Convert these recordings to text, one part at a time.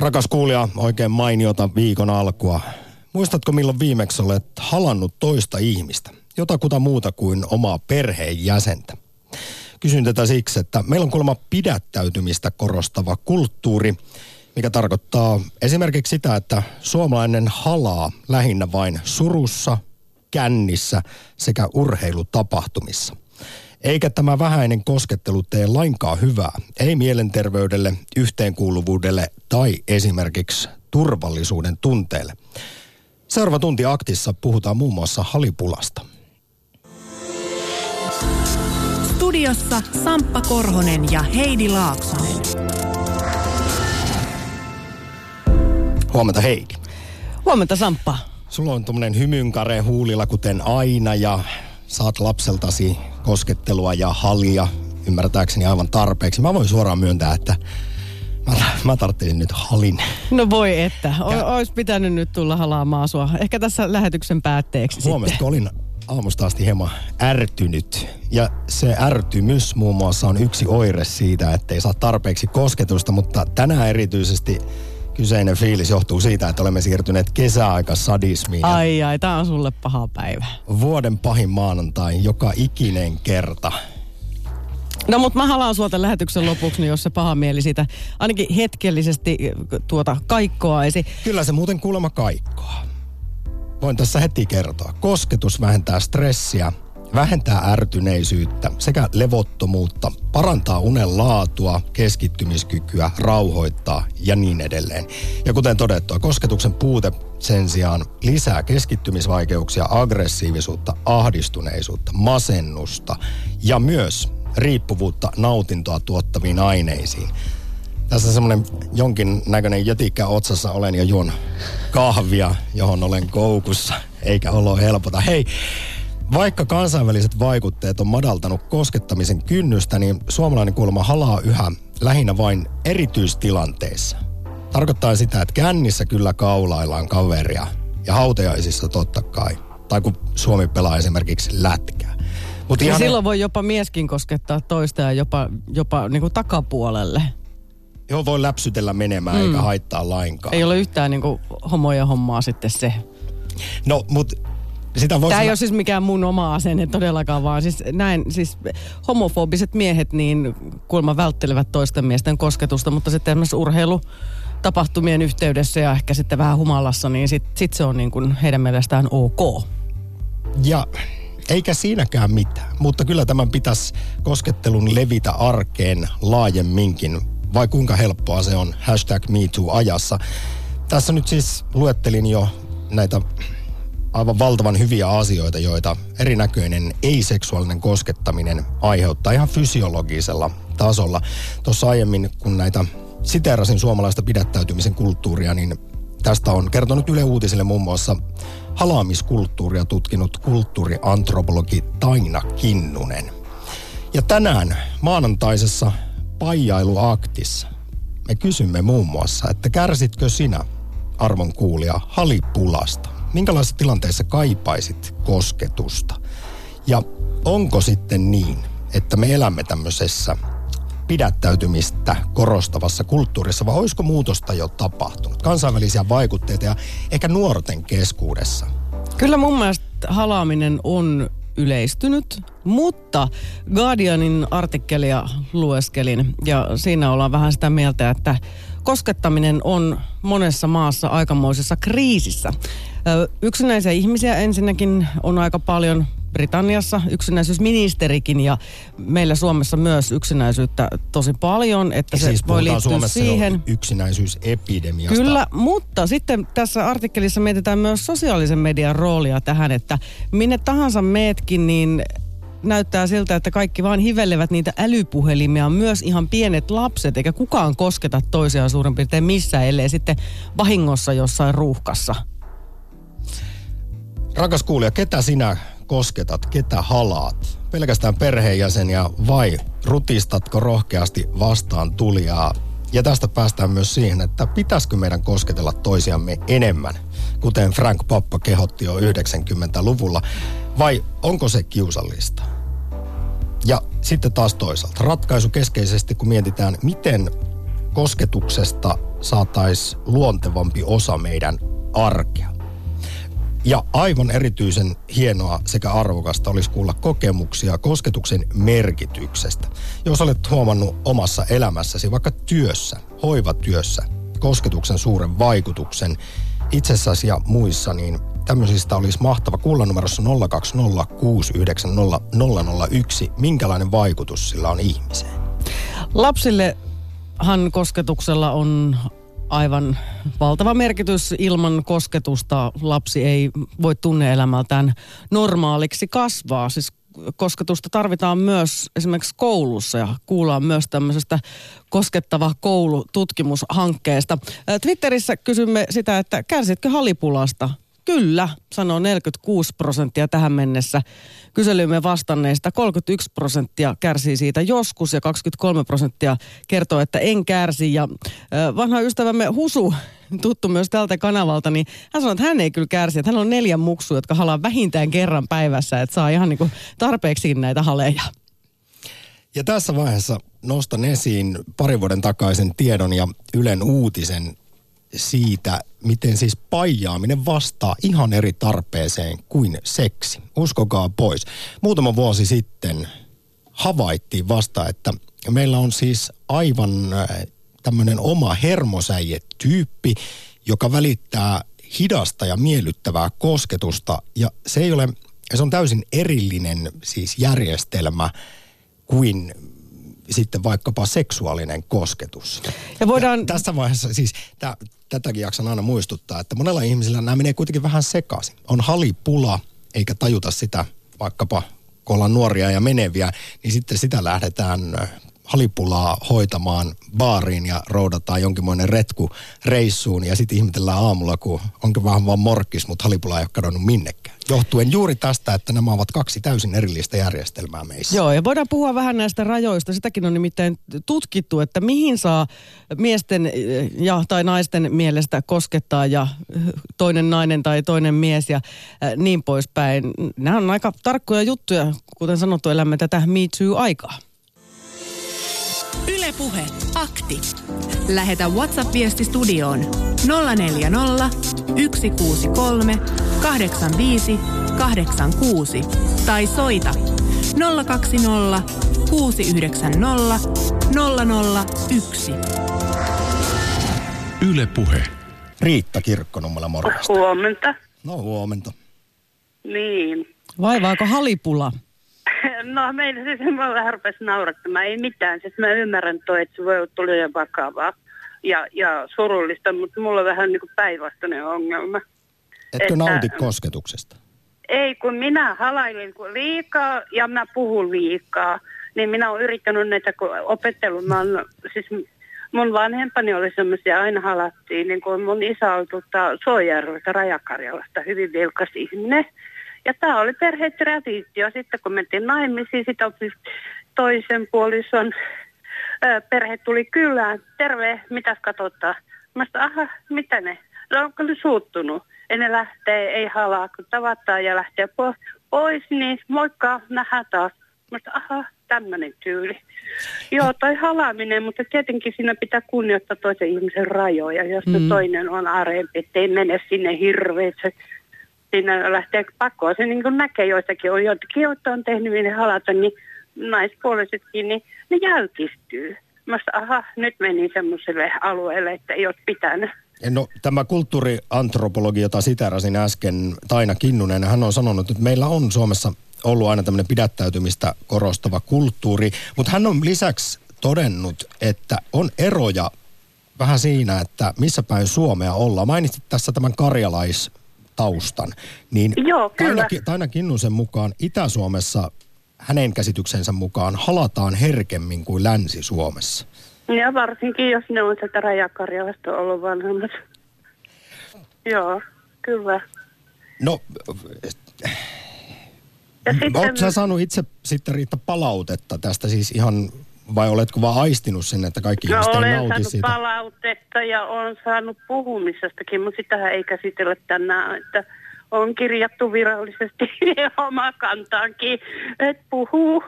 Rakas kuulija, oikein mainiota viikon alkua. Muistatko milloin viimeksi olet halannut toista ihmistä, jotakuta muuta kuin omaa perheenjäsentä? Kysyn tätä siksi, että meillä on kuulemma pidättäytymistä korostava kulttuuri, mikä tarkoittaa esimerkiksi sitä, että suomalainen halaa lähinnä vain surussa, kännissä sekä urheilutapahtumissa. Eikä tämä vähäinen koskettelu tee lainkaan hyvää, ei mielenterveydelle, yhteenkuuluvuudelle tai esimerkiksi turvallisuuden tunteelle. Seuraava tunti aktissa puhutaan muun muassa halipulasta. Studiossa Samppa Korhonen ja Heidi Laaksonen. Huomenta Heidi. Huomenta Samppa. Sulla on tuommoinen hymynkare huulilla kuten aina ja saat lapseltasi koskettelua ja halia ymmärtääkseni aivan tarpeeksi. Mä voin suoraan myöntää, että mä, mä tarvitsin nyt halin. No voi että. O- ois pitänyt nyt tulla halaamaan sua. Ehkä tässä lähetyksen päätteeksi Huomasin, kun olin aamusta asti hieman ärtynyt. Ja se ärtymys muun muassa on yksi oire siitä, että ei saa tarpeeksi kosketusta, mutta tänään erityisesti kyseinen fiilis johtuu siitä, että olemme siirtyneet kesäaikasadismiin. Ai ai, tää on sulle paha päivä. Vuoden pahin maanantai, joka ikinen kerta. No mutta mä halaan sua tämän lähetyksen lopuksi, niin jos se paha mieli siitä ainakin hetkellisesti tuota kaikkoaisi. Kyllä se muuten kuulemma kaikkoa. Voin tässä heti kertoa. Kosketus vähentää stressiä, vähentää ärtyneisyyttä sekä levottomuutta, parantaa unen laatua, keskittymiskykyä, rauhoittaa ja niin edelleen. Ja kuten todettua, kosketuksen puute sen sijaan lisää keskittymisvaikeuksia, aggressiivisuutta, ahdistuneisuutta, masennusta ja myös riippuvuutta nautintoa tuottaviin aineisiin. Tässä semmoinen jonkin näköinen jätikkä otsassa olen ja juon kahvia, johon olen koukussa, eikä olo helpota. Hei, vaikka kansainväliset vaikutteet on madaltanut koskettamisen kynnystä, niin suomalainen kuulemma halaa yhä lähinnä vain erityistilanteissa. Tarkoittaa sitä, että kännissä kyllä kaulaillaan kaveria ja hautajaisissa totta kai. Tai kun Suomi pelaa esimerkiksi lätkää. Mutta ja silloin voi jopa mieskin koskettaa toista ja jopa, jopa niin kuin takapuolelle. Joo, voi läpsytellä menemään mm. eikä haittaa lainkaan. Ei ole yhtään niin kuin homoja hommaa sitten se. No, mutta sitä Tämä ei ole siis mikään mun oma asenne todellakaan, vaan siis näin, siis homofobiset miehet niin kuulemma välttelevät toisten miesten kosketusta, mutta sitten esimerkiksi urheilu tapahtumien yhteydessä ja ehkä sitten vähän humalassa, niin sitten sit se on niin kuin heidän mielestään ok. Ja eikä siinäkään mitään, mutta kyllä tämän pitäisi koskettelun levitä arkeen laajemminkin, vai kuinka helppoa se on hashtag MeToo-ajassa. Tässä nyt siis luettelin jo näitä aivan valtavan hyviä asioita, joita erinäköinen ei-seksuaalinen koskettaminen aiheuttaa ihan fysiologisella tasolla. Tuossa aiemmin, kun näitä siteerasin suomalaista pidättäytymisen kulttuuria, niin tästä on kertonut Yle Uutisille muun muassa halaamiskulttuuria tutkinut kulttuuriantropologi Taina Kinnunen. Ja tänään maanantaisessa paijailuaktissa me kysymme muun muassa, että kärsitkö sinä, arvon kuulija, halipulasta? Minkälaisissa tilanteissa kaipaisit kosketusta? Ja onko sitten niin, että me elämme tämmöisessä pidättäytymistä korostavassa kulttuurissa, vai olisiko muutosta jo tapahtunut? Kansainvälisiä vaikutteita ja ehkä nuorten keskuudessa. Kyllä mun mielestä halaaminen on yleistynyt, mutta Guardianin artikkelia lueskelin ja siinä ollaan vähän sitä mieltä, että koskettaminen on monessa maassa aikamoisessa kriisissä. Yksinäisiä ihmisiä ensinnäkin on aika paljon Britanniassa yksinäisyysministerikin ja meillä Suomessa myös yksinäisyyttä tosi paljon, että se siis voi liittyä Suomessa siihen. yksinäisyysepidemiasta. Kyllä, mutta sitten tässä artikkelissa mietitään myös sosiaalisen median roolia tähän, että minne tahansa meetkin, niin näyttää siltä, että kaikki vaan hivellevät niitä älypuhelimia, myös ihan pienet lapset, eikä kukaan kosketa toisiaan suurin piirtein missään, ellei sitten vahingossa jossain ruuhkassa. Rakas kuulija, ketä sinä kosketat, ketä halaat? Pelkästään perheenjäseniä vai rutistatko rohkeasti vastaan tulijaa? Ja tästä päästään myös siihen, että pitäisikö meidän kosketella toisiamme enemmän, kuten Frank Pappa kehotti jo 90-luvulla, vai onko se kiusallista? Ja sitten taas toisaalta ratkaisu keskeisesti, kun mietitään, miten kosketuksesta saataisiin luontevampi osa meidän arkea. Ja aivan erityisen hienoa sekä arvokasta olisi kuulla kokemuksia kosketuksen merkityksestä. Jos olet huomannut omassa elämässäsi, vaikka työssä, hoivatyössä, kosketuksen suuren vaikutuksen itsessäsi ja muissa, niin tämmöisistä olisi mahtava kuulla numerossa 020690001, minkälainen vaikutus sillä on ihmiseen. Lapsillehan kosketuksella on aivan valtava merkitys. Ilman kosketusta lapsi ei voi tunneelämältään normaaliksi kasvaa. Siis kosketusta tarvitaan myös esimerkiksi koulussa ja kuullaan myös tämmöisestä koskettava koulu tutkimushankkeesta. Twitterissä kysymme sitä, että kärsitkö halipulasta? Kyllä, sanoo 46 prosenttia tähän mennessä. Kyselyymme vastanneista 31 prosenttia kärsii siitä joskus ja 23 prosenttia kertoo, että en kärsi. Ja vanha ystävämme Husu, tuttu myös tältä kanavalta, niin hän sanoo, että hän ei kyllä kärsi. Että hän on neljä muksua, jotka halaa vähintään kerran päivässä, että saa ihan niin kuin tarpeeksi näitä haleja. Ja tässä vaiheessa nostan esiin parin vuoden takaisen tiedon ja Ylen uutisen siitä, miten siis paijaaminen vastaa ihan eri tarpeeseen kuin seksi. Uskokaa pois. Muutama vuosi sitten havaittiin vasta, että meillä on siis aivan äh, tämmöinen oma hermosäijetyyppi, joka välittää hidasta ja miellyttävää kosketusta. Ja se ei ole, se on täysin erillinen siis järjestelmä kuin sitten vaikkapa seksuaalinen kosketus. Ja voidaan... Ja tässä vaiheessa siis tää, tätäkin jaksan aina muistuttaa, että monella ihmisellä nämä menee kuitenkin vähän sekaisin. On halipula, eikä tajuta sitä vaikkapa kun ollaan nuoria ja meneviä, niin sitten sitä lähdetään halipulaa hoitamaan baariin ja roudataan jonkinmoinen retku reissuun ja sitten ihmetellään aamulla, kun onko vähän vaan morkkis, mutta halipula ei ole kadonnut minnekään. Johtuen juuri tästä, että nämä ovat kaksi täysin erillistä järjestelmää meissä. Joo, ja voidaan puhua vähän näistä rajoista. Sitäkin on nimittäin tutkittu, että mihin saa miesten eh, ja tai naisten mielestä koskettaa ja toinen nainen tai toinen mies ja eh, niin poispäin. Nämä on aika tarkkoja juttuja, kuten sanottu, elämme tätä Me Too-aikaa. Ylepuhe akti. Lähetä WhatsApp-viesti studioon 040 163 85 86 tai soita 020 690 001. Ylepuhe. Riitta Kirkkonummela, morjesta. Huomenta. No huomenta. Niin. Vaivaako halipula? No meillä siis mä vähän rupesi naurattamaan. Ei mitään. Siis mä ymmärrän toi, että se voi olla liian vakavaa ja, ja surullista, mutta mulla on vähän niin kuin päinvastainen ongelma. Etkö että, nauti kosketuksesta? Ei, kun minä halailen liikaa ja mä puhun liikaa. Niin minä olen yrittänyt näitä, kun opettelu, mä olen, siis mun vanhempani oli semmoisia, aina halattiin, niin kuin mun isä oli tuota Suojärveltä, Rajakarjalasta, hyvin vilkas ihminen. Ja tämä oli perhetraditio. Sitten kun mentiin naimisiin, sitten toisen puolison perhe tuli kylään. Terve, mitäs katsotaan? Mä sanoin, aha, mitä ne? No onko ne suuttunut? Ennen lähtee, ei halaa, kun tavataan ja lähtee pois, niin moikka, nähdään taas. Mä sanoin, aha, tämmöinen tyyli. Joo, toi halaaminen, mutta tietenkin siinä pitää kunnioittaa toisen ihmisen rajoja, jos mm. toinen on arempi, ettei mene sinne hirveästi siinä lähtee pakkoa. Se niin kuin näkee joistakin, on joitakin, joita on tehnyt niin halata, niin naispuolisetkin, niin ne jälkistyy. Mä aha, nyt meni semmoiselle alueelle, että ei ole pitänyt. No, tämä kulttuuriantropologi, jota siterasin äsken, Taina Kinnunen, hän on sanonut, että meillä on Suomessa ollut aina tämmöinen pidättäytymistä korostava kulttuuri, mutta hän on lisäksi todennut, että on eroja vähän siinä, että missä päin Suomea ollaan. Mainitsit tässä tämän karjalais taustan. Niin Joo, kyllä. Taina, Taina Kinnusen mukaan Itä-Suomessa hänen käsityksensä mukaan halataan herkemmin kuin Länsi-Suomessa. Ja varsinkin, jos ne on sieltä rajakarjalasta ollut vanhemmat. Joo, kyllä. No, ja sitten... Oletko sä saanut itse sitten Riitta palautetta tästä siis ihan vai oletko vaan aistinut sen, että kaikki no, ihmiset ei nauti siitä? palautetta ja olen saanut puhumisestakin, mutta sitä ei käsitellä tänään. Että on kirjattu virallisesti oma kantaankin, että puhuu.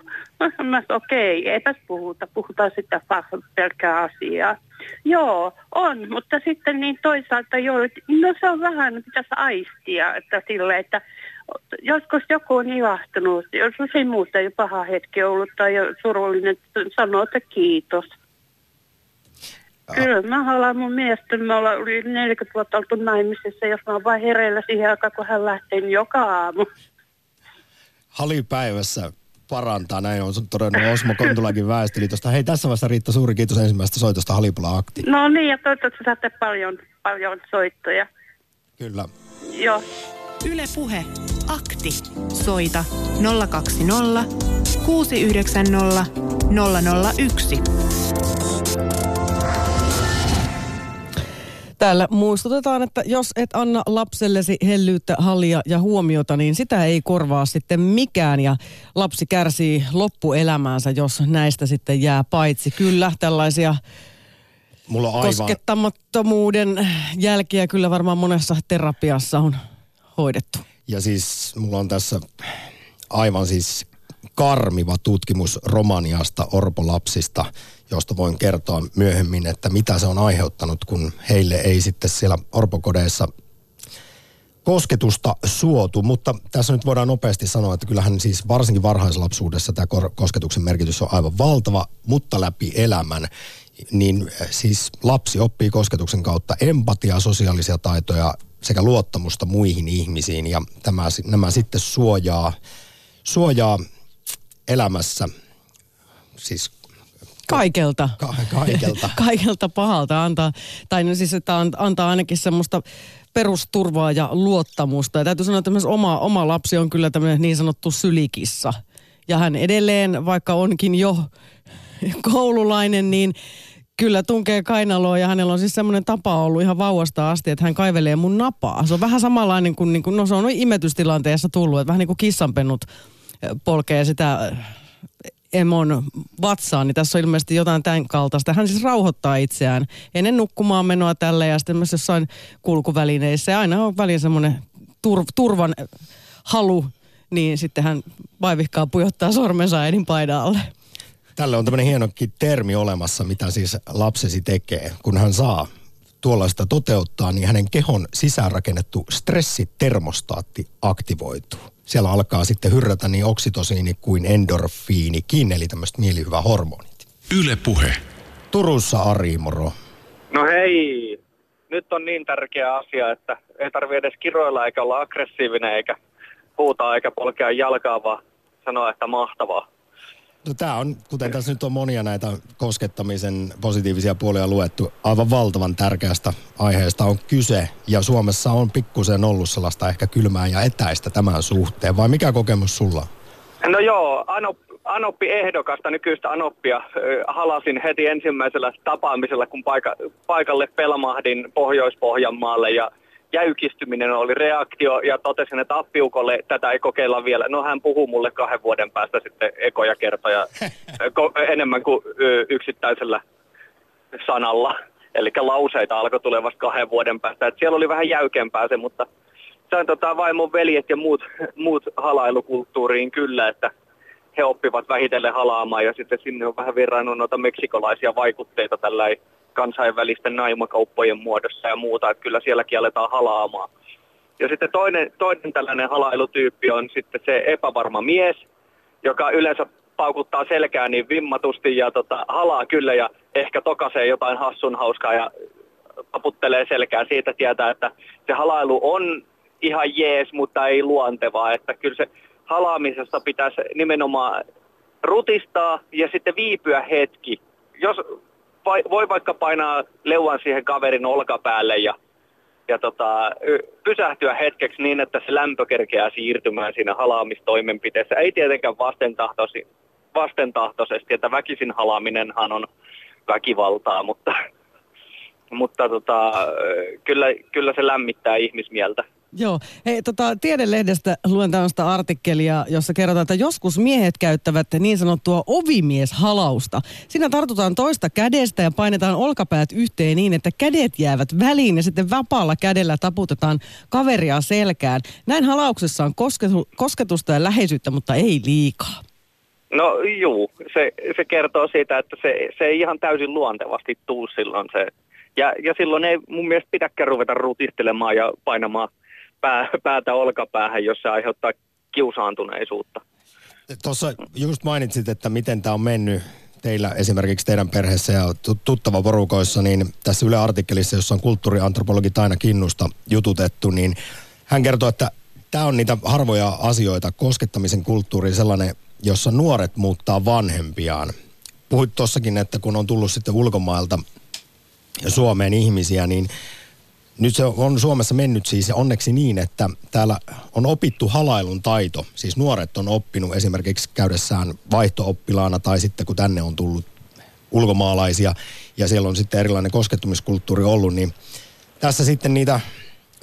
Mä okei, okay, eipäs puhuta, puhutaan sitä pelkkää asiaa. Joo, on, mutta sitten niin toisaalta joo, no se on vähän, pitäisi aistia, että sille, että joskus joku on ilahtunut, jos ei muuta ei paha hetki ollut tai surullinen, sanoo, että kiitos. Kyllä, mä haluan mun miestä, me ollaan yli 40 vuotta oltu naimisissa, jos mä oon vain hereillä siihen aikaan, kun hän lähtee niin joka aamu. Halipäivässä parantaa, näin on todennut Osmo Kontulakin Väestöliitosta. Hei, tässä vaiheessa Riitta, suuri kiitos ensimmäisestä soitosta Halipula Akti. No niin, ja toivottavasti saatte paljon, paljon soittoja. Kyllä. Joo. Yle Puhe. Akti. Soita 020 690 001. Täällä muistutetaan, että jos et anna lapsellesi hellyyttä, hallia ja huomiota, niin sitä ei korvaa sitten mikään. Ja lapsi kärsii loppuelämäänsä, jos näistä sitten jää paitsi. Kyllä, tällaisia Mulla on aivan... koskettamattomuuden jälkiä kyllä varmaan monessa terapiassa on hoidettu. Ja siis mulla on tässä aivan siis karmiva tutkimus Romaniasta orpolapsista, josta voin kertoa myöhemmin, että mitä se on aiheuttanut, kun heille ei sitten siellä orpokodeissa kosketusta suotu, mutta tässä nyt voidaan nopeasti sanoa, että kyllähän siis varsinkin varhaislapsuudessa tämä kosketuksen merkitys on aivan valtava, mutta läpi elämän niin siis lapsi oppii kosketuksen kautta empatiaa, sosiaalisia taitoja sekä luottamusta muihin ihmisiin ja tämä, nämä sitten suojaa, suojaa elämässä siis Kaikelta. Ka- kaikelta. kaikelta pahalta antaa, tai no siis, että antaa ainakin semmoista perusturvaa ja luottamusta. Ja täytyy sanoa, että myös oma, oma lapsi on kyllä tämmöinen niin sanottu sylikissa. Ja hän edelleen, vaikka onkin jo koululainen, niin kyllä tunkee kainaloa ja hänellä on siis semmoinen tapa ollut ihan vauvasta asti, että hän kaivelee mun napaa. Se on vähän samanlainen kuin, niin kuin no se on imetystilanteessa tullut, että vähän niin kuin kissanpennut polkee sitä emon vatsaan, niin tässä on ilmeisesti jotain tämän kaltaista. Hän siis rauhoittaa itseään ennen nukkumaan menoa tälle ja sitten myös jossain kulkuvälineissä. Ja aina on väliin semmoinen tur- turvan halu, niin sitten hän vaivihkaa pujottaa sormensa äidin paidalle. Tälle on tämmöinen hienokin termi olemassa, mitä siis lapsesi tekee, kun hän saa tuollaista toteuttaa, niin hänen kehon sisäänrakennettu stressitermostaatti aktivoituu siellä alkaa sitten hyrrätä niin oksitosiini kuin endorfiinikin, eli tämmöistä mielihyvää hormonit. Yle Puhe. Turussa Ari, moro. No hei, nyt on niin tärkeä asia, että ei tarvitse edes kiroilla eikä olla aggressiivinen eikä huutaa eikä polkea jalkaa, vaan sanoa, että mahtavaa. No tämä on, kuten tässä nyt on monia näitä koskettamisen positiivisia puolia luettu, aivan valtavan tärkeästä aiheesta on kyse. Ja Suomessa on pikkusen ollut sellaista ehkä kylmää ja etäistä tämän suhteen. Vai mikä kokemus sulla? No joo, Anop, Anoppi-ehdokasta, nykyistä Anoppia, halasin heti ensimmäisellä tapaamisella, kun paika, paikalle pelmahdin Pohjois-Pohjanmaalle ja jäykistyminen oli reaktio ja totesin, että appiukolle tätä ei kokeilla vielä. No hän puhuu mulle kahden vuoden päästä sitten ekoja kertoja enemmän kuin yksittäisellä sanalla. Eli lauseita alkoi tulla vasta kahden vuoden päästä. Et siellä oli vähän jäykempää se, mutta sain tota vaimon veljet ja muut, muut halailukulttuuriin kyllä, että he oppivat vähitellen halaamaan ja sitten sinne on vähän virrannut noita meksikolaisia vaikutteita tällä kansainvälisten naimakauppojen muodossa ja muuta, että kyllä sielläkin aletaan halaamaan. Ja sitten toinen, toinen tällainen halailutyyppi on sitten se epävarma mies, joka yleensä paukuttaa selkää niin vimmatusti ja tota, halaa kyllä ja ehkä tokasee jotain hassun hauskaa ja taputtelee selkää. Siitä tietää, että se halailu on ihan jees, mutta ei luontevaa. Että kyllä se halaamisesta pitäisi nimenomaan rutistaa ja sitten viipyä hetki. Jos voi vaikka painaa leuan siihen kaverin olkapäälle ja, ja tota, pysähtyä hetkeksi niin, että se lämpö kerkeää siirtymään siinä halaamistoimenpiteessä. Ei tietenkään vastentahtoisi, vastentahtoisesti, että väkisin halaaminenhan on väkivaltaa, mutta, mutta tota, kyllä, kyllä se lämmittää ihmismieltä. Joo. Hei, tota, Tiedelehdestä luen tällaista artikkelia, jossa kerrotaan, että joskus miehet käyttävät niin sanottua ovimieshalausta. Siinä tartutaan toista kädestä ja painetaan olkapäät yhteen niin, että kädet jäävät väliin ja sitten vapaalla kädellä taputetaan kaveria selkään. Näin halauksessa on kosketu, kosketusta ja läheisyyttä, mutta ei liikaa. No juu, se, se kertoo siitä, että se, se ei ihan täysin luontevasti tuu silloin se. Ja, ja silloin ei mun mielestä pidäkään ruveta rutistelemaan ja painamaan pää, päätä olkapäähän, jos se aiheuttaa kiusaantuneisuutta. Tuossa just mainitsit, että miten tämä on mennyt teillä esimerkiksi teidän perheessä ja tuttava porukoissa, niin tässä Yle artikkelissa, jossa on kulttuuriantropologi Taina Kinnusta jututettu, niin hän kertoo, että tämä on niitä harvoja asioita, koskettamisen kulttuuri sellainen, jossa nuoret muuttaa vanhempiaan. Puhuit tuossakin, että kun on tullut sitten ulkomailta Suomeen ihmisiä, niin nyt se on Suomessa mennyt siis onneksi niin, että täällä on opittu halailun taito. Siis nuoret on oppinut esimerkiksi käydessään vaihtooppilaana tai sitten kun tänne on tullut ulkomaalaisia ja siellä on sitten erilainen koskettumiskulttuuri ollut, niin tässä sitten niitä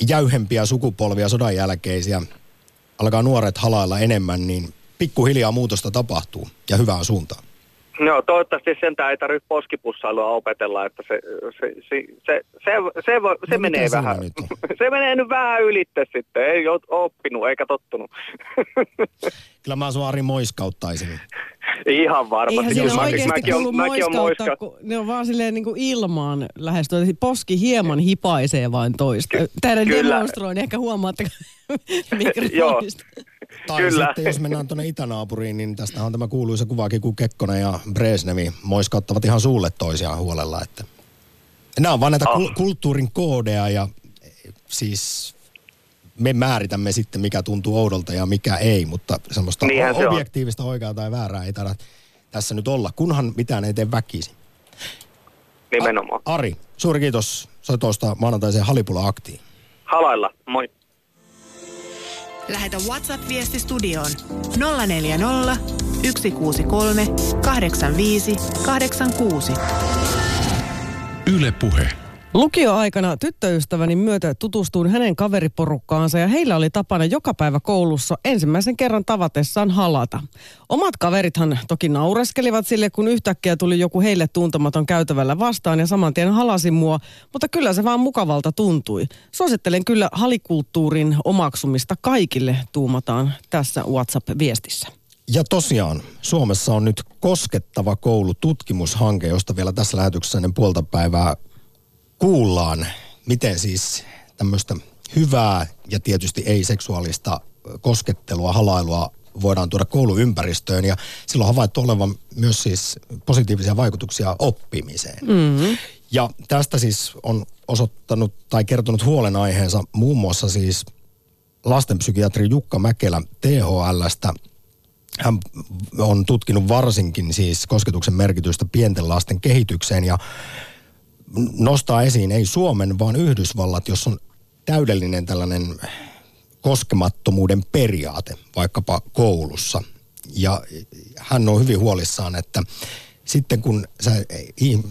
jäyhempiä sukupolvia sodan jälkeisiä alkaa nuoret halailla enemmän, niin pikkuhiljaa muutosta tapahtuu ja hyvään suuntaan. No toivottavasti sen ei tarvitse poskipussailua opetella, että se, se, se, se, se, se, se no, menee vähän, nyt se menee nyt vähän ylitte sitten, ei ole oppinut eikä tottunut. Kyllä mä sun Ari moiskauttaisin. Ihan varmasti. Eihän siinä oikeasti kuulu moiskautta, kun ne on vaan silleen niin kuin ilmaan lähestyä. Poski hieman hipaisee vain toista. Tämä demonstroin, ehkä huomaatte mikrofonista. Tai Kyllä. sitten jos mennään tuonne itänaapuriin, niin tästä on tämä kuuluisa kuvakin, kun Kekkonen ja Brezhnevi moiskauttavat ihan suulle toisiaan huolella. Että... Nämä on vaan näitä oh. kulttuurin koodeja ja siis me määritämme sitten, mikä tuntuu oudolta ja mikä ei, mutta semmoista Niinhän objektiivista se oikeaa tai väärää ei tarvitse tässä nyt olla, kunhan mitään ei tee väkisin. Nimenomaan. A- Ari, suuri kiitos soitosta maanantaiseen Halipula-aktiin. Halailla, moi. Lähetä WhatsApp-viesti studioon 040 163 85 86. Yle Puhe. Lukioaikana tyttöystäväni myötä tutustuin hänen kaveriporukkaansa ja heillä oli tapana joka päivä koulussa ensimmäisen kerran tavatessaan halata. Omat kaverithan toki naureskelivat sille, kun yhtäkkiä tuli joku heille tuntematon käytävällä vastaan ja saman tien halasi mua, mutta kyllä se vaan mukavalta tuntui. Suosittelen kyllä halikulttuurin omaksumista kaikille, tuumataan tässä WhatsApp-viestissä. Ja tosiaan, Suomessa on nyt koskettava koulu tutkimushanke, josta vielä tässä lähetyksessä ennen puolta päivää kuullaan, miten siis tämmöistä hyvää ja tietysti ei-seksuaalista koskettelua, halailua voidaan tuoda kouluympäristöön ja silloin havaittu olevan myös siis positiivisia vaikutuksia oppimiseen. Mm-hmm. Ja tästä siis on osoittanut tai kertonut huolenaiheensa muun muassa siis lastenpsykiatri Jukka Mäkelä THLstä. Hän on tutkinut varsinkin siis kosketuksen merkitystä pienten lasten kehitykseen ja nostaa esiin ei Suomen, vaan Yhdysvallat, jos on täydellinen tällainen koskemattomuuden periaate vaikkapa koulussa. Ja hän on hyvin huolissaan, että sitten kun sä,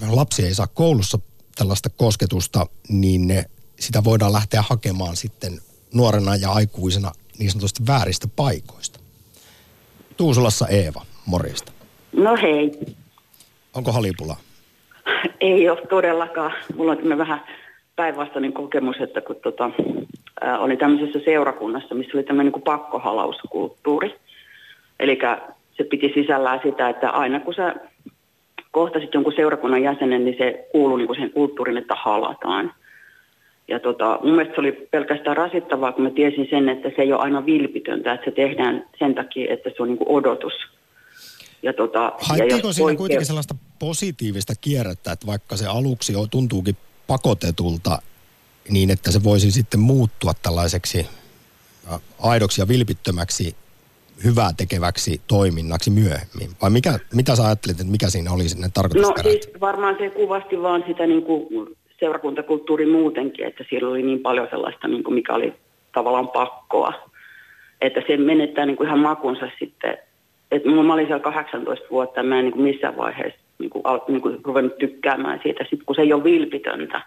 lapsi ei saa koulussa tällaista kosketusta, niin ne, sitä voidaan lähteä hakemaan sitten nuorena ja aikuisena niin sanotusti vääristä paikoista. Tuusulassa Eeva, morjesta. No hei. Onko halipula? Ei ole todellakaan. Mulla on vähän päinvastainen kokemus, että kun tota, ää, oli tämmöisessä seurakunnassa, missä oli tämmöinen niin pakkohalauskulttuuri. Eli se piti sisällään sitä, että aina kun sä kohtasit jonkun seurakunnan jäsenen, niin se kuului niin siihen kulttuuriin, että halataan. Ja tota, mun mielestä se oli pelkästään rasittavaa, kun mä tiesin sen, että se ei ole aina vilpitöntä, että se tehdään sen takia, että se on niin odotus – ja tota, Haittiinko ja siinä poikkea... kuitenkin sellaista positiivista kierrettä, että vaikka se aluksi jo tuntuukin pakotetulta, niin että se voisi sitten muuttua tällaiseksi aidoksi ja vilpittömäksi hyvää tekeväksi toiminnaksi myöhemmin? Vai mikä, mitä sä ajattelet, että mikä siinä oli sinne tarkoitusperät? No siis varmaan se kuvasti vaan sitä niin kuin seurakuntakulttuuri muutenkin, että siellä oli niin paljon sellaista, niin kuin mikä oli tavallaan pakkoa. Että se menettää niin kuin ihan makunsa sitten että mä olin siellä 18 vuotta ja mä en niin kuin missään vaiheessa niin kuin, niin kuin ruvennut tykkäämään siitä. Sitten kun se ei ole vilpitöntä,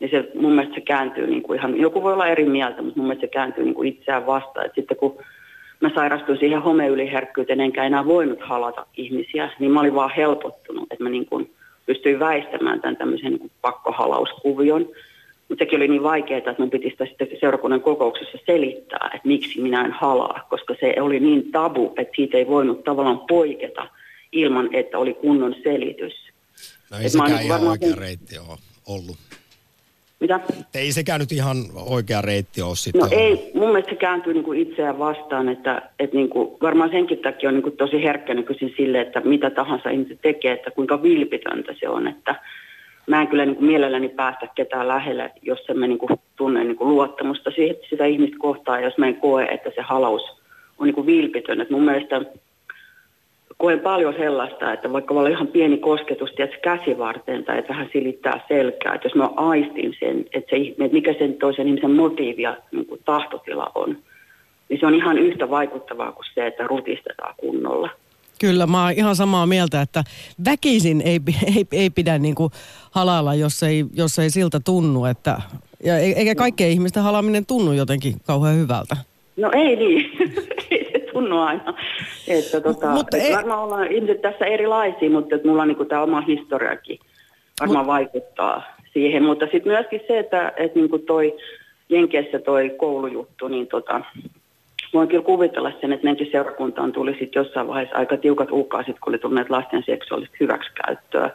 niin se mun mielestä se kääntyy niin kuin ihan, joku voi olla eri mieltä, mutta mun mielestä se kääntyy niin kuin itseään vastaan. Et sitten kun mä sairastuin siihen homeyliherkkyyteen, enkä enää voinut halata ihmisiä, niin mä olin vaan helpottunut, että mä niin kuin pystyin väistämään tämän tämmöisen niin kuin pakkohalauskuvion. Mutta sekin oli niin vaikeaa, että mun piti sitä sitten seurakunnan kokouksessa selittää, että miksi minä en halaa, koska se oli niin tabu, että siitä ei voinut tavallaan poiketa ilman, että oli kunnon selitys. No ei Et sekään ihan varmaan oikea reitti ole ollut. Mitä? Ei sekään nyt ihan oikea reitti ole sitten No ollut. ei, mun mielestä se kääntyy niin kuin itseään vastaan, että, että niin kuin, varmaan senkin takia on niin kuin tosi herkkä nykyisin sille, että mitä tahansa ihmiset tekee, että kuinka vilpitöntä se on, että mä en kyllä niin kuin mielelläni päästä ketään lähelle, jos en mä niin kuin tunne niin kuin luottamusta siihen, sitä ihmistä kohtaan, jos mä en koe, että se halaus on niin kuin vilpitön. Et mun mielestä koen paljon sellaista, että vaikka voi olla ihan pieni kosketus tiedätkö, käsivarteen tai että vähän silittää selkää, että jos mä aistin sen, että, se, että mikä sen toisen ihmisen motiivi ja niin kuin tahtotila on, niin se on ihan yhtä vaikuttavaa kuin se, että rutistetaan kunnolla. Kyllä, mä oon ihan samaa mieltä, että väkisin ei, ei, ei pidä niin kuin halailla, jos ei, jos ei siltä tunnu. Että, ja e- eikä kaikkien ihmisten halaaminen tunnu jotenkin kauhean hyvältä. No ei niin, tunnu aina. Että tota, Mutta mutta ei-. Varmaan ollaan ihmiset tässä erilaisia, mutta että mulla on niin tämä oma historiakin varmaan vaikuttaa siihen. Mutta sitten myöskin se, että, että niin toi Jenkeissä toi koulujuttu, niin tota, voin kyllä kuvitella sen, että meidänkin seurakuntaan tuli sitten jossain vaiheessa aika tiukat ukaasit, kun oli tulleet lasten seksuaalista hyväksikäyttöä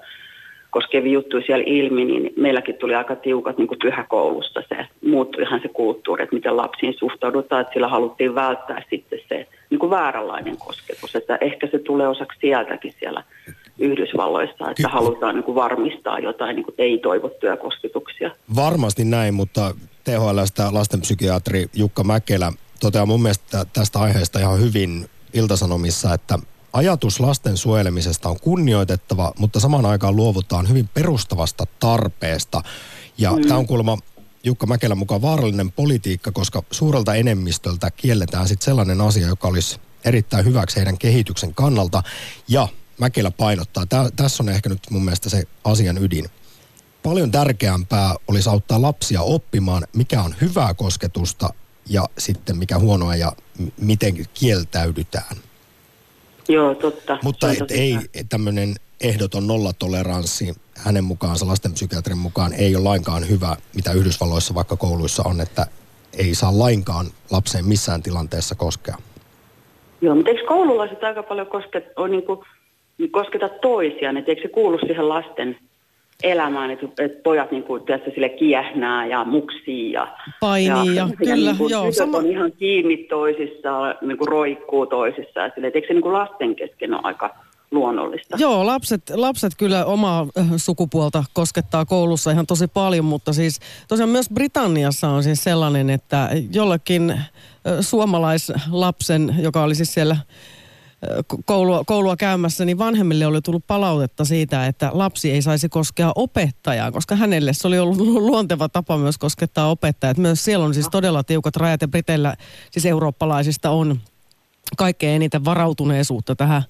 koskevia juttuja siellä ilmi, niin meilläkin tuli aika tiukat niin kuin pyhäkoulusta se, muuttui ihan se kulttuuri, että miten lapsiin suhtaudutaan, että sillä haluttiin välttää sitten se niin kuin vääränlainen kosketus, että ehkä se tulee osaksi sieltäkin siellä Yhdysvalloissa, että Ky- halutaan niin kuin varmistaa jotain niin kuin ei-toivottuja kosketuksia. Varmasti näin, mutta THLstä lastenpsykiatri Jukka Mäkelä toteaa mun mielestä tästä aiheesta ihan hyvin Iltasanomissa, että ajatus lasten suojelemisesta on kunnioitettava, mutta samaan aikaan luovutaan hyvin perustavasta tarpeesta. Ja mm. tämä on kuulemma Jukka Mäkelän mukaan vaarallinen politiikka, koska suurelta enemmistöltä kielletään sitten sellainen asia, joka olisi erittäin hyväksi heidän kehityksen kannalta. Ja Mäkelä painottaa, tää, tässä on ehkä nyt mun mielestä se asian ydin. Paljon tärkeämpää olisi auttaa lapsia oppimaan, mikä on hyvää kosketusta ja sitten mikä huonoa ja m- miten kieltäydytään. Joo, totta. Mutta et ei tämmöinen ehdoton nollatoleranssi hänen mukaansa lastenpsykiatrin mukaan ei ole lainkaan hyvä, mitä Yhdysvalloissa vaikka kouluissa on, että ei saa lainkaan lapseen missään tilanteessa koskea. Joo, mutta eikö koululaiset aika paljon koske, on niin kuin, kosketa toisiaan, että eikö se kuulu siihen lasten elämään, että, että pojat niin kuin, tiedätkö, sille kiehnää ja muksii ja, Painii ja kyllä, niin kuin, joo, sama- on ihan kiinni toisissaan, niin kuin roikkuu toisissaan, sille, eikö se niin kuin lasten kesken ole aika luonnollista? Joo, lapset, lapset kyllä omaa äh, sukupuolta koskettaa koulussa ihan tosi paljon, mutta siis tosiaan myös Britanniassa on siis sellainen, että jollekin äh, suomalaislapsen, joka oli siis siellä koulua, koulua käymässä, niin vanhemmille oli tullut palautetta siitä, että lapsi ei saisi koskea opettajaa, koska hänelle se oli ollut luonteva tapa myös koskettaa opettajaa. Et Myös siellä on siis todella tiukat rajat ja Briteillä, siis eurooppalaisista on kaikkein eniten varautuneisuutta tähän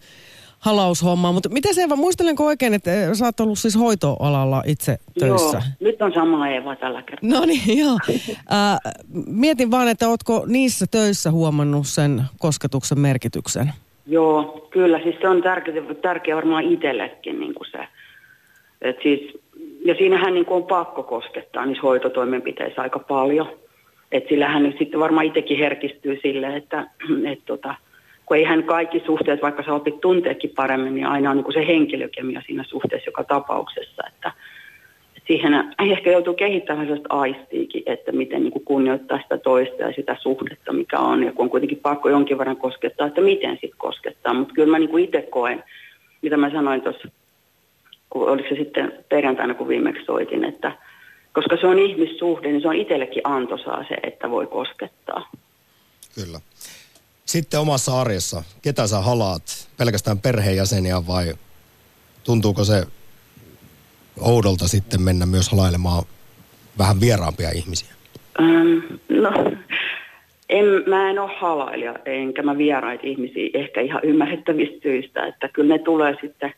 halaushommaan. Mutta miten se Eva, muistelenko oikein, että eh, sä oot ollut siis hoitoalalla itse töissä? Joo, nyt on sama Eeva tällä kertaa. No niin, joo. Äh, mietin vaan, että ootko niissä töissä huomannut sen kosketuksen merkityksen? Joo, kyllä, siis se on tärkeä, tärkeä varmaan itsellekin niin kuin se. Et siis, ja siinähän niin kuin on pakko koskettaa niissä hoitotoimenpiteissä aika paljon. Et sillähän nyt sitten varmaan itsekin herkistyy sille, että et tota, kun eihän kaikki suhteet, vaikka sä opit tunteekin paremmin, niin aina on niin kuin se henkilökemia siinä suhteessa joka tapauksessa. Että, et siihen ehkä joutuu kehittämään sellaista aistiikin, että miten niin kuin kunnioittaa sitä toista ja sitä suhdetta, mikä on. Ja kun on kuitenkin pakko jonkin verran koskettaa, että miten sitten koskettaa. Mutta kyllä mä niin kuin itse koen, mitä mä sanoin tuossa, oliko se sitten perjantaina, kun viimeksi soitin, että koska se on ihmissuhde, niin se on itsellekin antoisaa se, että voi koskettaa. Kyllä. Sitten omassa arjessa, ketä sä halaat? Pelkästään perheenjäseniä vai tuntuuko se oudolta sitten mennä myös halailemaan vähän vieraampia ihmisiä? Ähm, no, en, mä en ole halailija, enkä mä vieraita ihmisiä ehkä ihan ymmärrettävistä syistä, että kyllä ne tulee sitten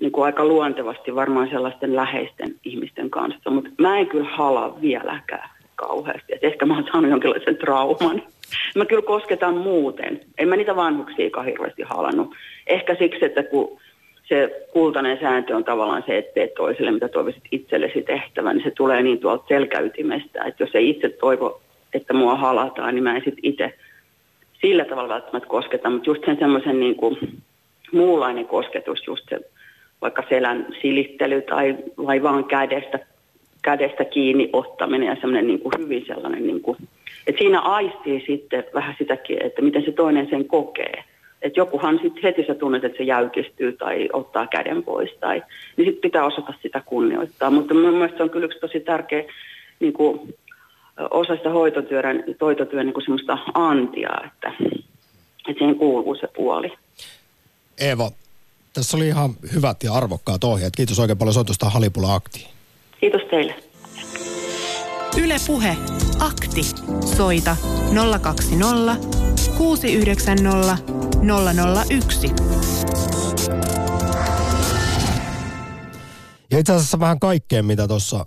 niin kuin aika luontevasti varmaan sellaisten läheisten ihmisten kanssa, mutta mä en kyllä hala vieläkään kauheasti. Et ehkä mä oon saanut jonkinlaisen trauman. Mä kyllä kosketan muuten. En mä niitä vanhuksia hirveästi halannut. Ehkä siksi, että kun se kultainen sääntö on tavallaan se, että teet toiselle, mitä toivoisit itsellesi tehtävän, niin se tulee niin tuolta selkäytimestä, että jos ei itse toivo, että mua halataan, niin mä en sitten itse sillä tavalla välttämättä kosketa, mutta just sen semmoisen niin kuin muunlainen kosketus, just se vaikka selän silittely tai vai vaan kädestä, kädestä kiinni ottaminen ja semmoinen niin kuin hyvin sellainen, niin kuin, että siinä aistii sitten vähän sitäkin, että miten se toinen sen kokee. Että jokuhan sitten heti sä tunnet, että se jäykistyy tai ottaa käden pois, tai, niin sitten pitää osata sitä kunnioittaa. Mutta mun mielestä se on kyllä yksi tosi tärkeä niin kuin, osa sitä hoitotyön, hoitotyön niin kuin semmoista antia, että, että siihen kuuluu se puoli. Eeva, tässä oli ihan hyvät ja arvokkaat ohjeet. Kiitos oikein paljon soitusta Halipula Aktiin. Kiitos teille. Yle Puhe. Akti. Soita 020 690 001. Ja itse asiassa vähän kaikkea, mitä tuossa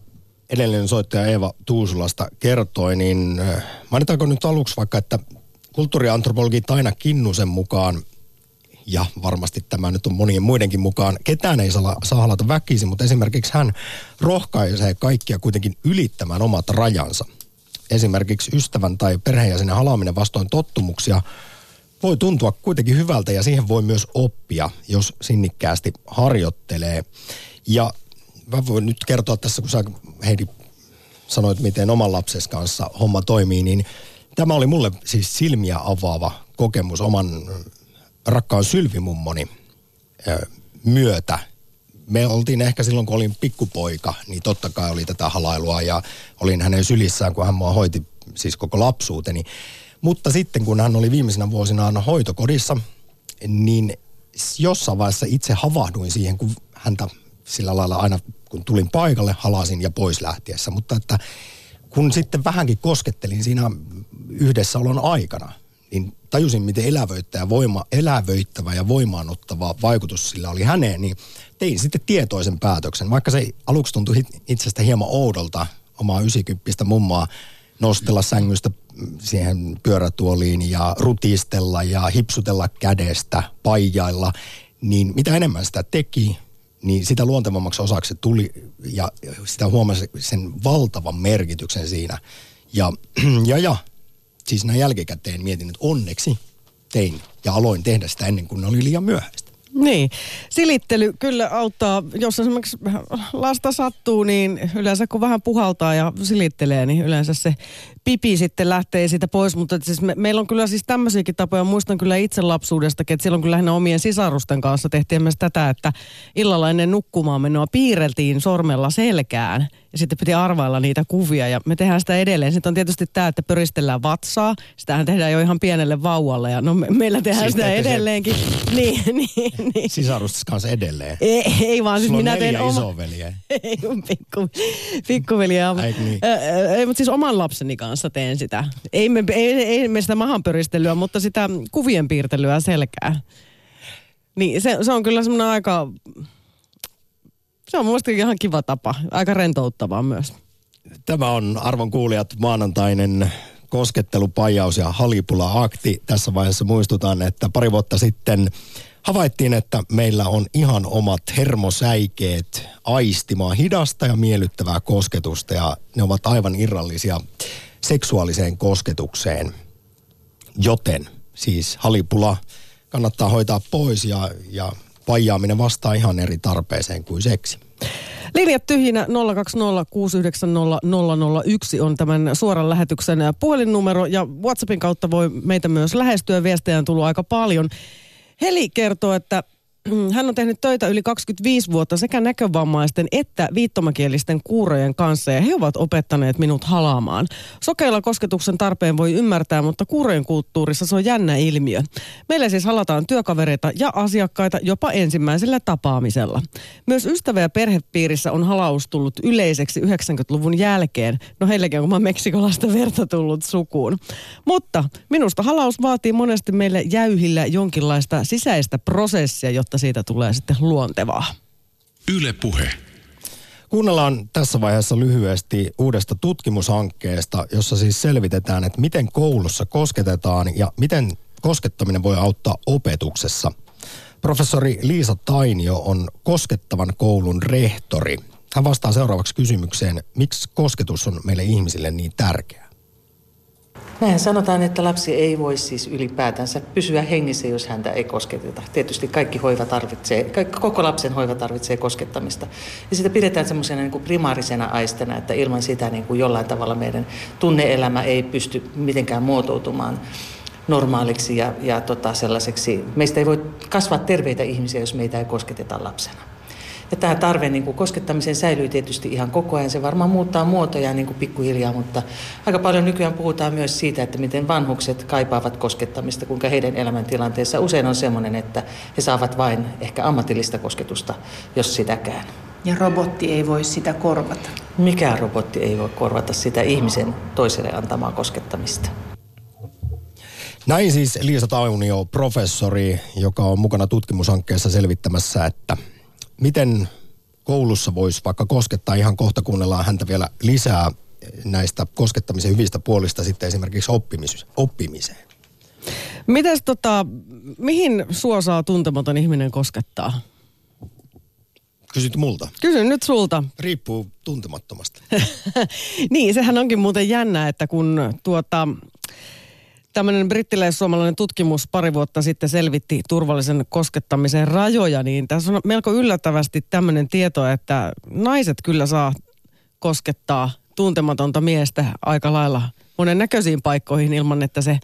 edellinen soittaja Eeva Tuusulasta kertoi, niin äh, mainitaanko nyt aluksi vaikka, että kulttuuriantropologi Taina Kinnusen mukaan ja varmasti tämä nyt on monien muidenkin mukaan. Ketään ei saa, saa halata väkisin, mutta esimerkiksi hän rohkaisee kaikkia kuitenkin ylittämään omat rajansa. Esimerkiksi ystävän tai perheenjäsenen halaaminen vastoin tottumuksia voi tuntua kuitenkin hyvältä ja siihen voi myös oppia, jos sinnikkäästi harjoittelee. Ja mä voin nyt kertoa tässä, kun sä Heidi sanoit, miten oman lapses kanssa homma toimii, niin tämä oli mulle siis silmiä avaava kokemus oman rakkaan sylvimummoni myötä. Me oltiin ehkä silloin, kun olin pikkupoika, niin totta kai oli tätä halailua ja olin hänen sylissään, kun hän mua hoiti siis koko lapsuuteni. Mutta sitten, kun hän oli viimeisenä vuosina hoitokodissa, niin jossain vaiheessa itse havahduin siihen, kun häntä sillä lailla aina, kun tulin paikalle, halasin ja pois lähtiessä. Mutta että kun sitten vähänkin koskettelin siinä yhdessäolon aikana, niin tajusin, miten elävöittävä, voima, elävöittävä ja voimaanottava vaikutus sillä oli häneen, niin tein sitten tietoisen päätöksen. Vaikka se aluksi tuntui itsestä hieman oudolta omaa 90 mummaa nostella sängystä siihen pyörätuoliin ja rutistella ja hipsutella kädestä, paijailla, niin mitä enemmän sitä teki, niin sitä luontevammaksi osaksi tuli ja sitä huomasi sen valtavan merkityksen siinä. Ja, ja, ja siis näin jälkikäteen mietin, että onneksi tein ja aloin tehdä sitä ennen kuin ne oli liian myöhäistä. Niin, silittely kyllä auttaa, jos esimerkiksi lasta sattuu, niin yleensä kun vähän puhaltaa ja silittelee, niin yleensä se pipi sitten lähtee siitä pois. Mutta siis me, meillä on kyllä siis tämmöisiäkin tapoja, muistan kyllä itse lapsuudestakin, että silloin kyllä lähinnä omien sisarusten kanssa tehtiin myös tätä, että illalla ennen nukkumaan menoa piirreltiin sormella selkään sitten piti arvailla niitä kuvia ja me tehdään sitä edelleen. Sitten on tietysti tämä, että pöristellään vatsaa. Sitähän tehdään jo ihan pienelle vauvalle ja no me, meillä tehdään siis sitä edelleenkin. Se... niin, niin, niin. Sisarustas kanssa edelleen. Ei, ei vaan siis minä teen oma... isoveliä. ei, pikku, pikkuveliä. Niin. Ei, mutta siis oman lapseni kanssa teen sitä. Ei me, ei, ei me sitä mahanpöristelyä, mutta sitä kuvien piirtelyä selkää. Niin se, se on kyllä semmoinen aika se on muista ihan kiva tapa, aika rentouttavaa myös. Tämä on arvon kuulijat maanantainen koskettelupajaus ja halipula-akti. Tässä vaiheessa muistutan, että pari vuotta sitten havaittiin, että meillä on ihan omat hermosäikeet aistimaan hidasta ja miellyttävää kosketusta ja ne ovat aivan irrallisia seksuaaliseen kosketukseen. Joten siis halipula kannattaa hoitaa pois ja, ja vaijaaminen vastaa ihan eri tarpeeseen kuin seksi. Linjat tyhjinä 020690001 on tämän suoran lähetyksen puhelinnumero ja WhatsAppin kautta voi meitä myös lähestyä. Viestejä on tullut aika paljon. Heli kertoo, että hän on tehnyt töitä yli 25 vuotta sekä näkövammaisten että viittomakielisten kuurojen kanssa ja he ovat opettaneet minut halaamaan. Sokeilla kosketuksen tarpeen voi ymmärtää, mutta kuurojen kulttuurissa se on jännä ilmiö. Meillä siis halataan työkavereita ja asiakkaita jopa ensimmäisellä tapaamisella. Myös ystävä- ja perhepiirissä on halaus tullut yleiseksi 90-luvun jälkeen. No heilläkin on meksikolasta verta tullut sukuun. Mutta minusta halaus vaatii monesti meille jäyhillä jonkinlaista sisäistä prosessia, jotta jotta siitä tulee sitten luontevaa. Yle Puhe. Kuunnellaan tässä vaiheessa lyhyesti uudesta tutkimushankkeesta, jossa siis selvitetään, että miten koulussa kosketetaan ja miten koskettaminen voi auttaa opetuksessa. Professori Liisa Tainio on koskettavan koulun rehtori. Hän vastaa seuraavaksi kysymykseen, miksi kosketus on meille ihmisille niin tärkeää. Mehän sanotaan, että lapsi ei voi siis ylipäätänsä pysyä hengissä, jos häntä ei kosketeta. Tietysti kaikki hoiva tarvitsee, koko lapsen hoiva tarvitsee koskettamista. Ja sitä pidetään semmoisena niin primaarisena aistena, että ilman sitä niin kuin jollain tavalla meidän tunneelämä ei pysty mitenkään muotoutumaan normaaliksi ja, ja tota sellaiseksi. Meistä ei voi kasvaa terveitä ihmisiä, jos meitä ei kosketeta lapsena. Ja tämä tarve niin kuin koskettamiseen säilyy tietysti ihan koko ajan. Se varmaan muuttaa muotoja niin kuin pikkuhiljaa, mutta aika paljon nykyään puhutaan myös siitä, että miten vanhukset kaipaavat koskettamista, kuinka heidän elämäntilanteessa usein on sellainen, että he saavat vain ehkä ammatillista kosketusta, jos sitäkään. Ja robotti ei voi sitä korvata. Mikään robotti ei voi korvata sitä ihmisen toiselle antamaa koskettamista. Näin siis Liisa Taunio, professori, joka on mukana tutkimushankkeessa selvittämässä, että miten koulussa voisi vaikka koskettaa, ihan kohta kuunnellaan häntä vielä lisää näistä koskettamisen hyvistä puolista sitten esimerkiksi oppimis- oppimiseen. Mites tota, mihin sua saa tuntematon ihminen koskettaa? Kysyt multa. Kysyn nyt sulta. Riippuu tuntemattomasta. niin, sehän onkin muuten jännä, että kun tuota, tämmöinen brittiläis-suomalainen tutkimus pari vuotta sitten selvitti turvallisen koskettamisen rajoja, niin tässä on melko yllättävästi tämmöinen tieto, että naiset kyllä saa koskettaa tuntematonta miestä aika lailla monen näköisiin paikkoihin ilman, että se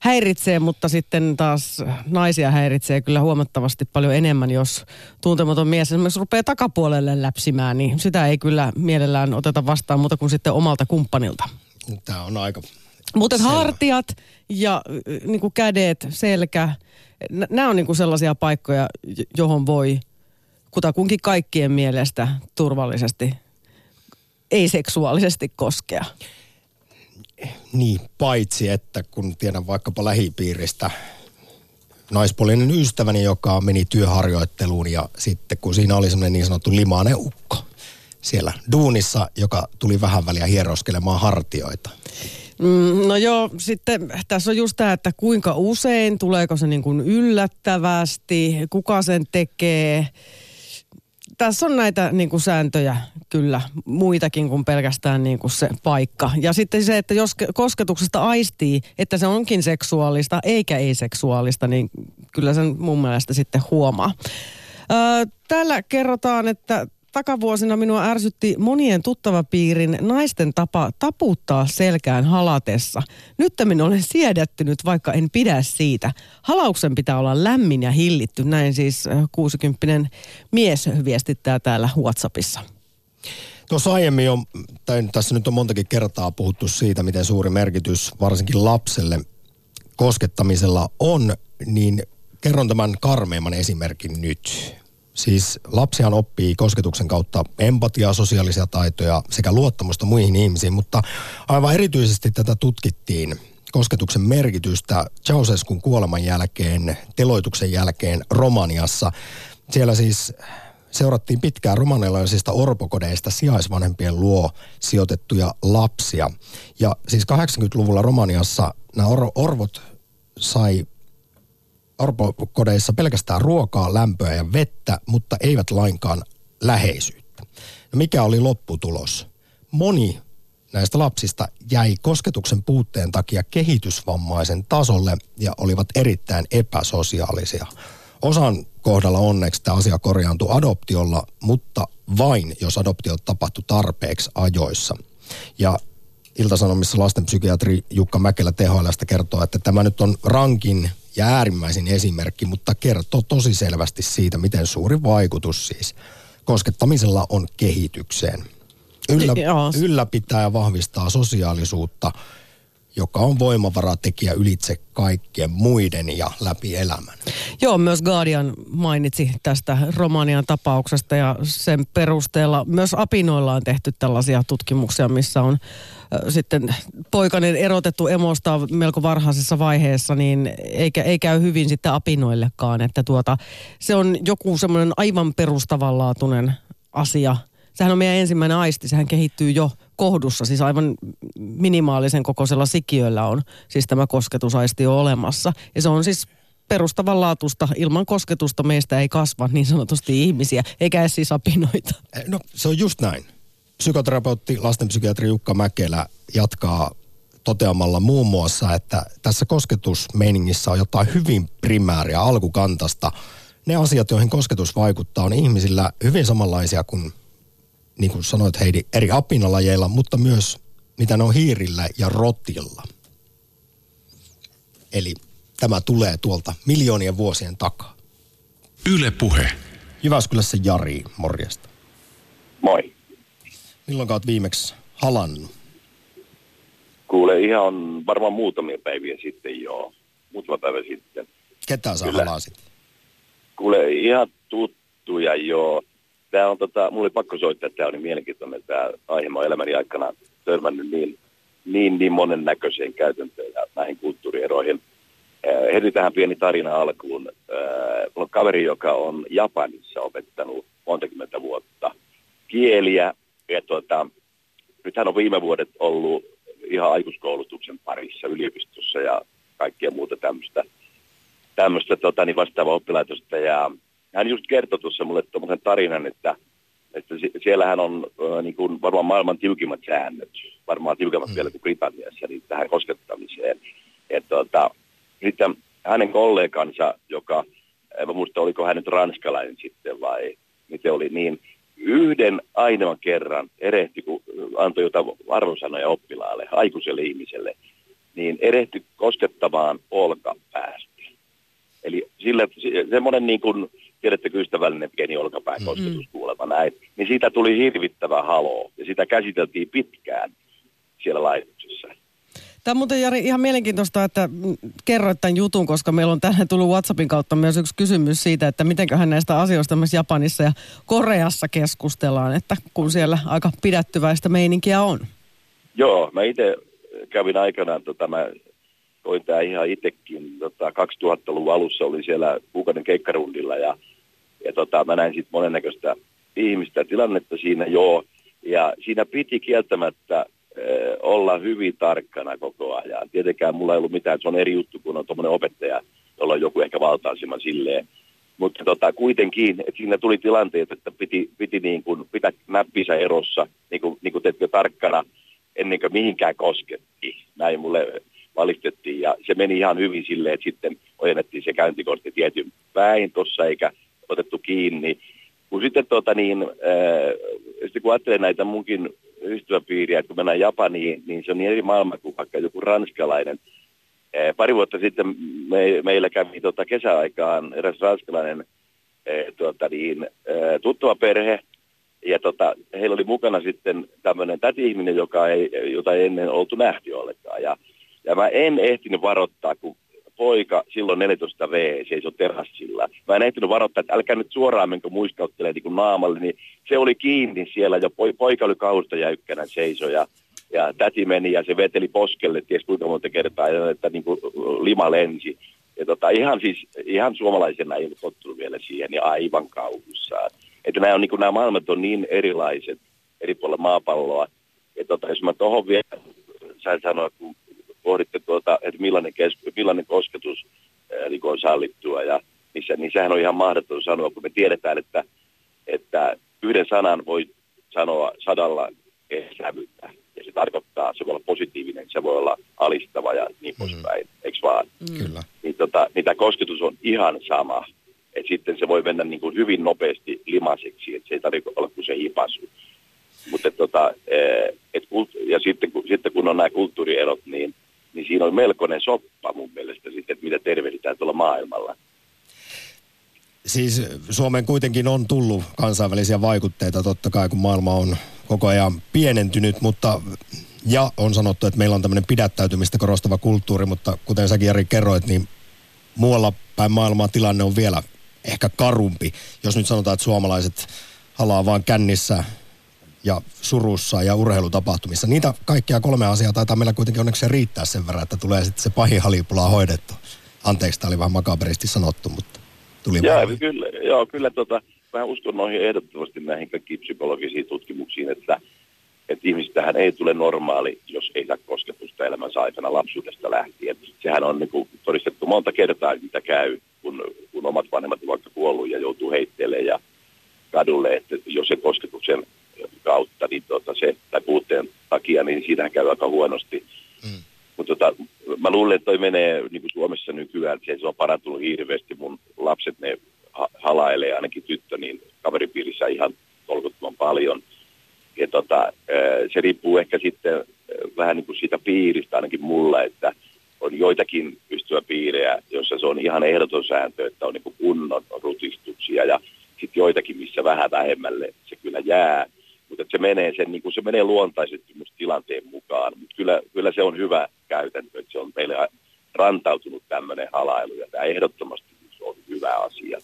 häiritsee, mutta sitten taas naisia häiritsee kyllä huomattavasti paljon enemmän, jos tuntematon mies esimerkiksi rupeaa takapuolelle läpsimään, niin sitä ei kyllä mielellään oteta vastaan muuta kuin sitten omalta kumppanilta. Tämä on aika mutta hartiat ja niin kuin kädet, selkä, nämä on niin kuin sellaisia paikkoja, johon voi kutakunkin kaikkien mielestä turvallisesti, ei seksuaalisesti koskea. Niin, paitsi että kun tiedän vaikkapa lähipiiristä naispuolinen ystäväni, joka meni työharjoitteluun ja sitten kun siinä oli semmoinen niin sanottu limainen ukko siellä duunissa, joka tuli vähän väliä hieroskelemaan hartioita. Mm, no joo, sitten tässä on just tämä, että kuinka usein, tuleeko se niin kuin yllättävästi, kuka sen tekee. Tässä on näitä niin kuin sääntöjä kyllä muitakin kuin pelkästään niin kuin se paikka. Ja sitten se, että jos kosketuksesta aistii, että se onkin seksuaalista eikä ei-seksuaalista, niin kyllä sen mun mielestä sitten huomaa. täällä kerrotaan, että takavuosina minua ärsytti monien tuttavapiirin naisten tapa taputtaa selkään halatessa. Nyt minä olen siedättynyt, vaikka en pidä siitä. Halauksen pitää olla lämmin ja hillitty, näin siis 60 mies viestittää täällä WhatsAppissa. Tuossa aiemmin on, tai tässä nyt on montakin kertaa puhuttu siitä, miten suuri merkitys varsinkin lapselle koskettamisella on, niin kerron tämän karmeimman esimerkin nyt. Siis lapsihan oppii kosketuksen kautta empatiaa, sosiaalisia taitoja sekä luottamusta muihin ihmisiin, mutta aivan erityisesti tätä tutkittiin kosketuksen merkitystä Ceausescun kuoleman jälkeen, teloituksen jälkeen Romaniassa. Siellä siis seurattiin pitkään romanialaisista orpokodeista sijaisvanhempien luo sijoitettuja lapsia. Ja siis 80-luvulla Romaniassa nämä or- orvot sai orpokodeissa pelkästään ruokaa, lämpöä ja vettä, mutta eivät lainkaan läheisyyttä. No mikä oli lopputulos? Moni näistä lapsista jäi kosketuksen puutteen takia kehitysvammaisen tasolle ja olivat erittäin epäsosiaalisia. Osan kohdalla onneksi tämä asia korjaantui adoptiolla, mutta vain jos adoptio tapahtui tarpeeksi ajoissa. Ja Iltasanomissa lastenpsykiatri Jukka Mäkelä THLstä kertoo, että tämä nyt on rankin ja äärimmäisin esimerkki, mutta kertoo tosi selvästi siitä, miten suuri vaikutus siis koskettamisella on kehitykseen. Yllä, ylläpitää ja vahvistaa sosiaalisuutta, joka on voimavaratekijä ylitse kaikkien muiden ja läpi elämän. Joo, myös Guardian mainitsi tästä Romanian tapauksesta ja sen perusteella myös apinoilla on tehty tällaisia tutkimuksia, missä on sitten poikainen erotettu emosta melko varhaisessa vaiheessa, niin eikä, ei käy hyvin sitten apinoillekaan. Että tuota, se on joku semmoinen aivan perustavanlaatuinen asia. Sehän on meidän ensimmäinen aisti, sehän kehittyy jo kohdussa, siis aivan minimaalisen kokoisella sikiöllä on siis tämä kosketusaisti jo olemassa. Ja se on siis perustavanlaatusta, ilman kosketusta meistä ei kasva niin sanotusti ihmisiä, eikä edes siis apinoita. Eh, No se on just näin. Psykoterapeutti, lastenpsykiatri Jukka Mäkelä jatkaa toteamalla muun muassa, että tässä kosketusmeiningissä on jotain hyvin primääriä alkukantasta. Ne asiat, joihin kosketus vaikuttaa, on ihmisillä hyvin samanlaisia kuin, niin kuin sanoit Heidi, eri apinalajeilla, mutta myös mitä ne on hiirillä ja rotilla. Eli tämä tulee tuolta miljoonien vuosien takaa. Yle Puhe. Jyväskylässä Jari, morjesta. Moi. Milloin olet viimeksi halannut? Kuule, ihan varmaan muutamia päiviä sitten joo. Muutama päivä sitten. Ketä sä Kyllä. halasit? Kuule, ihan tuttuja joo. Tämä on tota, mulla oli pakko soittaa, että tämä oli mielenkiintoinen tämä aihe. Mä elämäni aikana törmännyt niin, niin, niin monennäköiseen käytäntöön ja näihin kulttuurieroihin. Äh, heti tähän pieni tarina alkuun. Äh, mulla on kaveri, joka on Japanissa opettanut montakymmentä vuotta kieliä. Ja tuota, nyt hän on viime vuodet ollut ihan aikuiskoulutuksen parissa yliopistossa ja kaikkea muuta tämmöistä tämmöistä tota, niin vastaavaa oppilaitosta. Ja hän just kertoi tuossa mulle tuommoisen tarinan, että, että si- siellähän on äh, niin kuin varmaan maailman tiukimmat säännöt, varmaan tiukemmat mm. vielä kuin Britanniassa, niin tähän koskettamiseen. Ja tota, sitten hänen kollegansa, joka, en muista oliko hän nyt ranskalainen sitten vai miten oli, niin yhden ainoan kerran erehti, kun antoi jotain arvosanoja oppilaalle, aikuiselle ihmiselle, niin erehti koskettamaan olkapäästä. Eli sille, se- semmoinen niin kuin, tiedättekö ystävällinen pieni olkapään kosketus kuulemma näin, niin siitä tuli hirvittävä haloo ja sitä käsiteltiin pitkään siellä laitoksessa. Tämä on muuten Jari ihan mielenkiintoista, että kerroit tämän jutun, koska meillä on tänne tullut WhatsAppin kautta myös yksi kysymys siitä, että mitenköhän näistä asioista myös Japanissa ja Koreassa keskustellaan, että kun siellä aika pidättyväistä meininkiä on. Joo, mä itse kävin aikanaan, tota, mä koin tää ihan itsekin, tota, 2000-luvun alussa oli siellä kuukauden keikkarundilla ja, ja tota, mä näin sitten monennäköistä ihmistä tilannetta siinä joo. Ja siinä piti kieltämättä eh, olla hyvin tarkkana koko ajan. Tietenkään mulla ei ollut mitään, se on eri juttu, kun on tuommoinen opettaja, jolla on joku ehkä valtaisemman silleen. Mutta tota, kuitenkin, että siinä tuli tilanteet, että piti, piti niin kuin pitää näppinsä erossa, niin kuin, niin kuin teetkö, tarkkana, ennen kuin mihinkään kosketti. Näin mulle valistettiin ja se meni ihan hyvin silleen, että sitten ojennettiin se käyntikortti tietyn päin tuossa eikä kiinni. Kun sitten tota niin, ää, sitten kun ajattelen näitä munkin ystäväpiiriä, että kun mennään Japaniin, niin se on niin eri maailma kuin vaikka joku ranskalainen. Ää, pari vuotta sitten me, meillä kävi tota kesäaikaan eräs ranskalainen ää, tuota niin, ää, tuttava perhe, ja tota, heillä oli mukana sitten tämmöinen täti-ihminen, joka ei, jota ei ennen oltu nähty ollenkaan. Ja, ja mä en ehtinyt varoittaa, kun poika silloin 14V seisoi terassilla. Mä en ehtinyt varoittaa, että älkää nyt suoraan menkö muiskauttelee niin naamalle, niin se oli kiinni siellä ja poi- poika oli kausta jäykkänä seisoi ja, ja täti meni ja se veteli poskelle, ties kuinka monta kertaa, ja että niin kuin lima lensi. Ja tota, ihan siis, ihan suomalaisena ei ollut tottunut vielä siihen ja aivan kauhussaan. Että nämä, on, niin kuin, nämä maailmat on niin erilaiset eri puolilla maapalloa. Ja tota, jos mä tuohon vielä sain sanoa, kun pohditte tuota, että millainen, kes, millainen kosketus ää, niin on sallittua ja missä, niin sehän on ihan mahdoton sanoa, kun me tiedetään, että, että yhden sanan voi sanoa sadalla sävyllä. Ja se tarkoittaa, se voi olla positiivinen, se voi olla alistava ja niin poispäin, eikö vaan? Kyllä. Niin, tota, niin tämä kosketus on ihan sama. Et sitten se voi mennä niin kuin hyvin nopeasti limaseksi, että se ei tarvitse olla kuin se hipasu. Mutta tota, et kult- ja sitten kun, sitten kun on nämä kulttuurierot, niin, niin siinä on melkoinen soppa mun mielestä sitten, että mitä tervehditään tuolla maailmalla. Siis Suomeen kuitenkin on tullut kansainvälisiä vaikutteita totta kai, kun maailma on koko ajan pienentynyt, mutta ja on sanottu, että meillä on tämmöinen pidättäytymistä korostava kulttuuri, mutta kuten säkin Jari kerroit, niin muualla päin maailmaa tilanne on vielä ehkä karumpi. Jos nyt sanotaan, että suomalaiset halaa vaan kännissä ja surussa ja urheilutapahtumissa. Niitä kaikkia kolme asiaa taitaa meillä kuitenkin onneksi riittää sen verran, että tulee sitten se pahin halipula hoidettu. Anteeksi, tämä oli vähän makaberisti sanottu, mutta tuli Joo, vaan. kyllä, joo, kyllä tota, mä uskon noihin ehdottomasti näihin kaikkiin psykologisiin tutkimuksiin, että, että ihmistähän ei tule normaali, jos ei saa kosketusta elämänsä aikana lapsuudesta lähtien. Sehän on niin kuin todistettu monta kertaa, mitä käy, kun, kun omat vanhemmat ovat vaikka kuollut ja joutuu heitteelle ja kadulle, että jos se kosketuksen kautta niin tota se, tai puutteen takia, niin siinähän käy aika huonosti. Mm. Mutta tota, mä luulen, että toi menee niin kuin Suomessa nykyään, että se on parantunut hirveästi. Mun lapset, ne ha- halailee, ainakin tyttö, niin kaveripiirissä ihan tolkuttoman paljon. Ja tota, se riippuu ehkä sitten vähän niin kuin siitä piiristä, ainakin mulla, että on joitakin ystäväpiirejä, joissa se on ihan ehdoton sääntö, että on niin kuin kunnon rutistuksia ja sitten joitakin, missä vähän vähemmälle se kyllä jää. Mutta se menee, sen, niin kuin se menee luontaisesti tilanteen mukaan. Mutta kyllä, kyllä se on hyvä käytäntö, että se on meille rantautunut tämmöinen halailu ja tämä ehdottomasti on hyvä asia.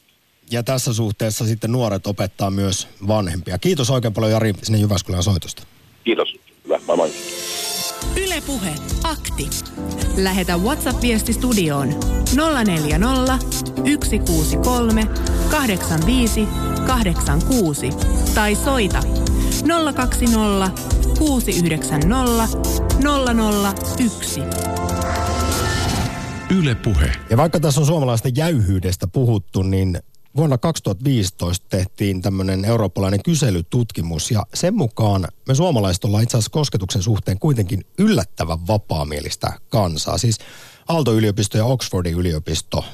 Ja tässä suhteessa sitten nuoret opettaa myös vanhempia. Kiitos oikein paljon Jari sinne Jyväskylän soitosta. Kiitos. Hyvä. Moi moi. Ylepuhe akti. Lähetä WhatsApp-viesti studioon 040 163 85 86 tai soita 020 690 001. Yle Puhe. Ja vaikka tässä on suomalaisten jäyhyydestä puhuttu, niin vuonna 2015 tehtiin tämmöinen eurooppalainen kyselytutkimus ja sen mukaan me suomalaiset ollaan itse asiassa kosketuksen suhteen kuitenkin yllättävän vapaamielistä kansaa. Siis Aalto-yliopisto ja Oxfordin yliopisto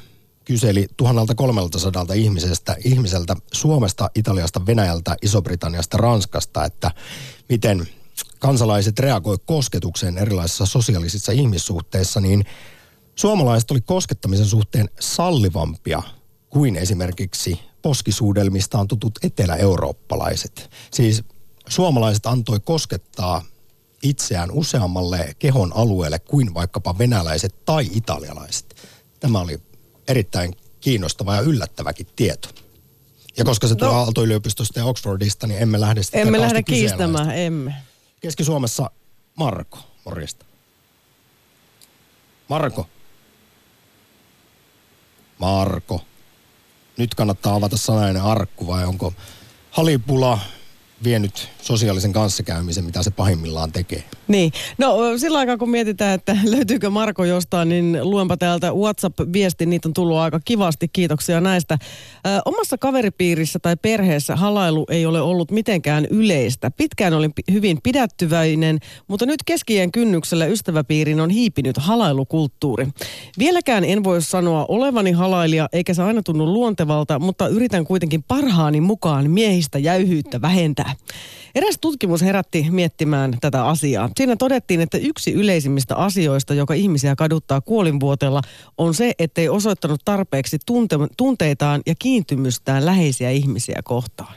kyseli 1300 ihmisestä, ihmiseltä Suomesta, Italiasta, Venäjältä, Iso-Britanniasta, Ranskasta, että miten kansalaiset reagoi kosketukseen erilaisissa sosiaalisissa ihmissuhteissa, niin suomalaiset oli koskettamisen suhteen sallivampia kuin esimerkiksi poskisuudelmistaan tutut etelä-eurooppalaiset. Siis suomalaiset antoi koskettaa itseään useammalle kehon alueelle kuin vaikkapa venäläiset tai italialaiset. Tämä oli erittäin kiinnostava ja yllättäväkin tieto. Ja koska se no. tulee Aalto-yliopistosta ja Oxfordista, niin emme lähde sitä Emme lähde kiistämään, emme. Keski-Suomessa Marko, morjesta. Marko. Marko. Nyt kannattaa avata sanainen arkku vai onko halipula vienyt sosiaalisen kanssakäymisen, mitä se pahimmillaan tekee. Niin. No sillä aikaa kun mietitään, että löytyykö Marko jostain, niin luenpa täältä WhatsApp-viesti, niitä on tullut aika kivasti, kiitoksia näistä. Ö, omassa kaveripiirissä tai perheessä halailu ei ole ollut mitenkään yleistä. Pitkään olin hyvin pidättyväinen, mutta nyt keskien kynnyksellä ystäväpiirin on hiipinyt halailukulttuuri. Vieläkään en voi sanoa olevani halailija, eikä se aina tunnu luontevalta, mutta yritän kuitenkin parhaani mukaan miehistä jäyhyyttä vähentää. Eräs tutkimus herätti miettimään tätä asiaa. Siinä todettiin, että yksi yleisimmistä asioista, joka ihmisiä kaduttaa kuolinvuotella, on se, ettei osoittanut tarpeeksi tunte- tunteitaan ja kiintymystään läheisiä ihmisiä kohtaan.